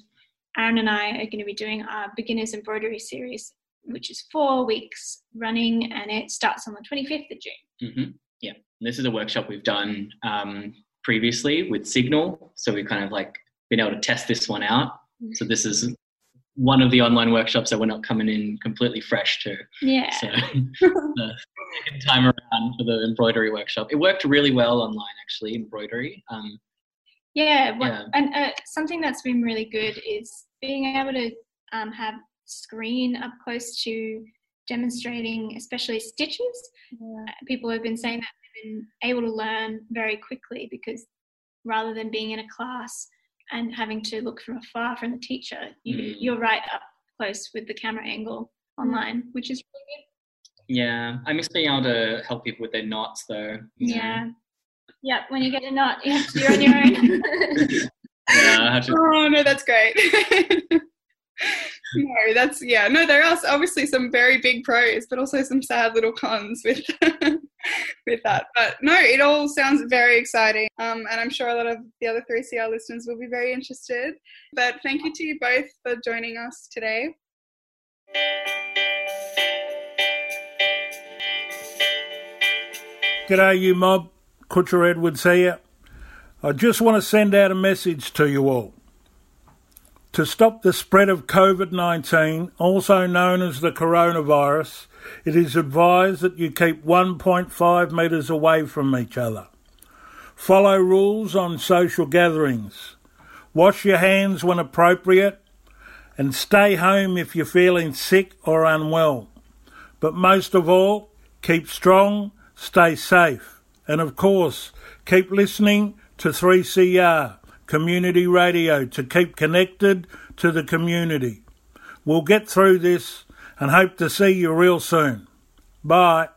R: Aaron and I are going to be doing our beginners embroidery series, which is four weeks running, and it starts on the 25th of June.
S: hmm Yeah, and this is a workshop we've done um, previously with Signal, so we've kind of like been able to test this one out. So this is one of the online workshops that we're not coming in completely fresh to.
R: Yeah.
S: So second time around for the embroidery workshop, it worked really well online actually. Embroidery. Um,
R: Yeah, what,
S: Yeah.
R: and uh, something that's been really good is being able to um, have screen up close to demonstrating, especially stitches. Uh, people have been saying that they've been able to learn very quickly because rather than being in a class and having to look from afar from the teacher, you,
S: Mm.
R: you're right up close with the camera angle online, which is really
S: yeah, I miss being able to help people with their knots though.
R: good.
S: you know.
R: Yeah. Yep. when you get a knot, you have to do on your own.
S: Yeah, to-
A: Oh no, that's great. no, that's yeah. No, there are obviously some very big pros, but also some sad little cons with with that. But no, it all sounds very exciting, um, and I'm sure a lot of the other 3CR listeners will be very interested. But thank you to you both for joining us today.
T: G'day, you mob. Kutcha Edwards here. I just want to send out a message to you all. To stop the spread of COVID 19, also known as the coronavirus, it is advised that you keep 1.5 metres away from each other. Follow rules on social gatherings. Wash your hands when appropriate and stay home if you're feeling sick or unwell. But most of all, keep strong, stay safe, and of course, keep listening to 3CR Community Radio to keep connected to the community. We'll get through this and hope to see you real soon. Bye.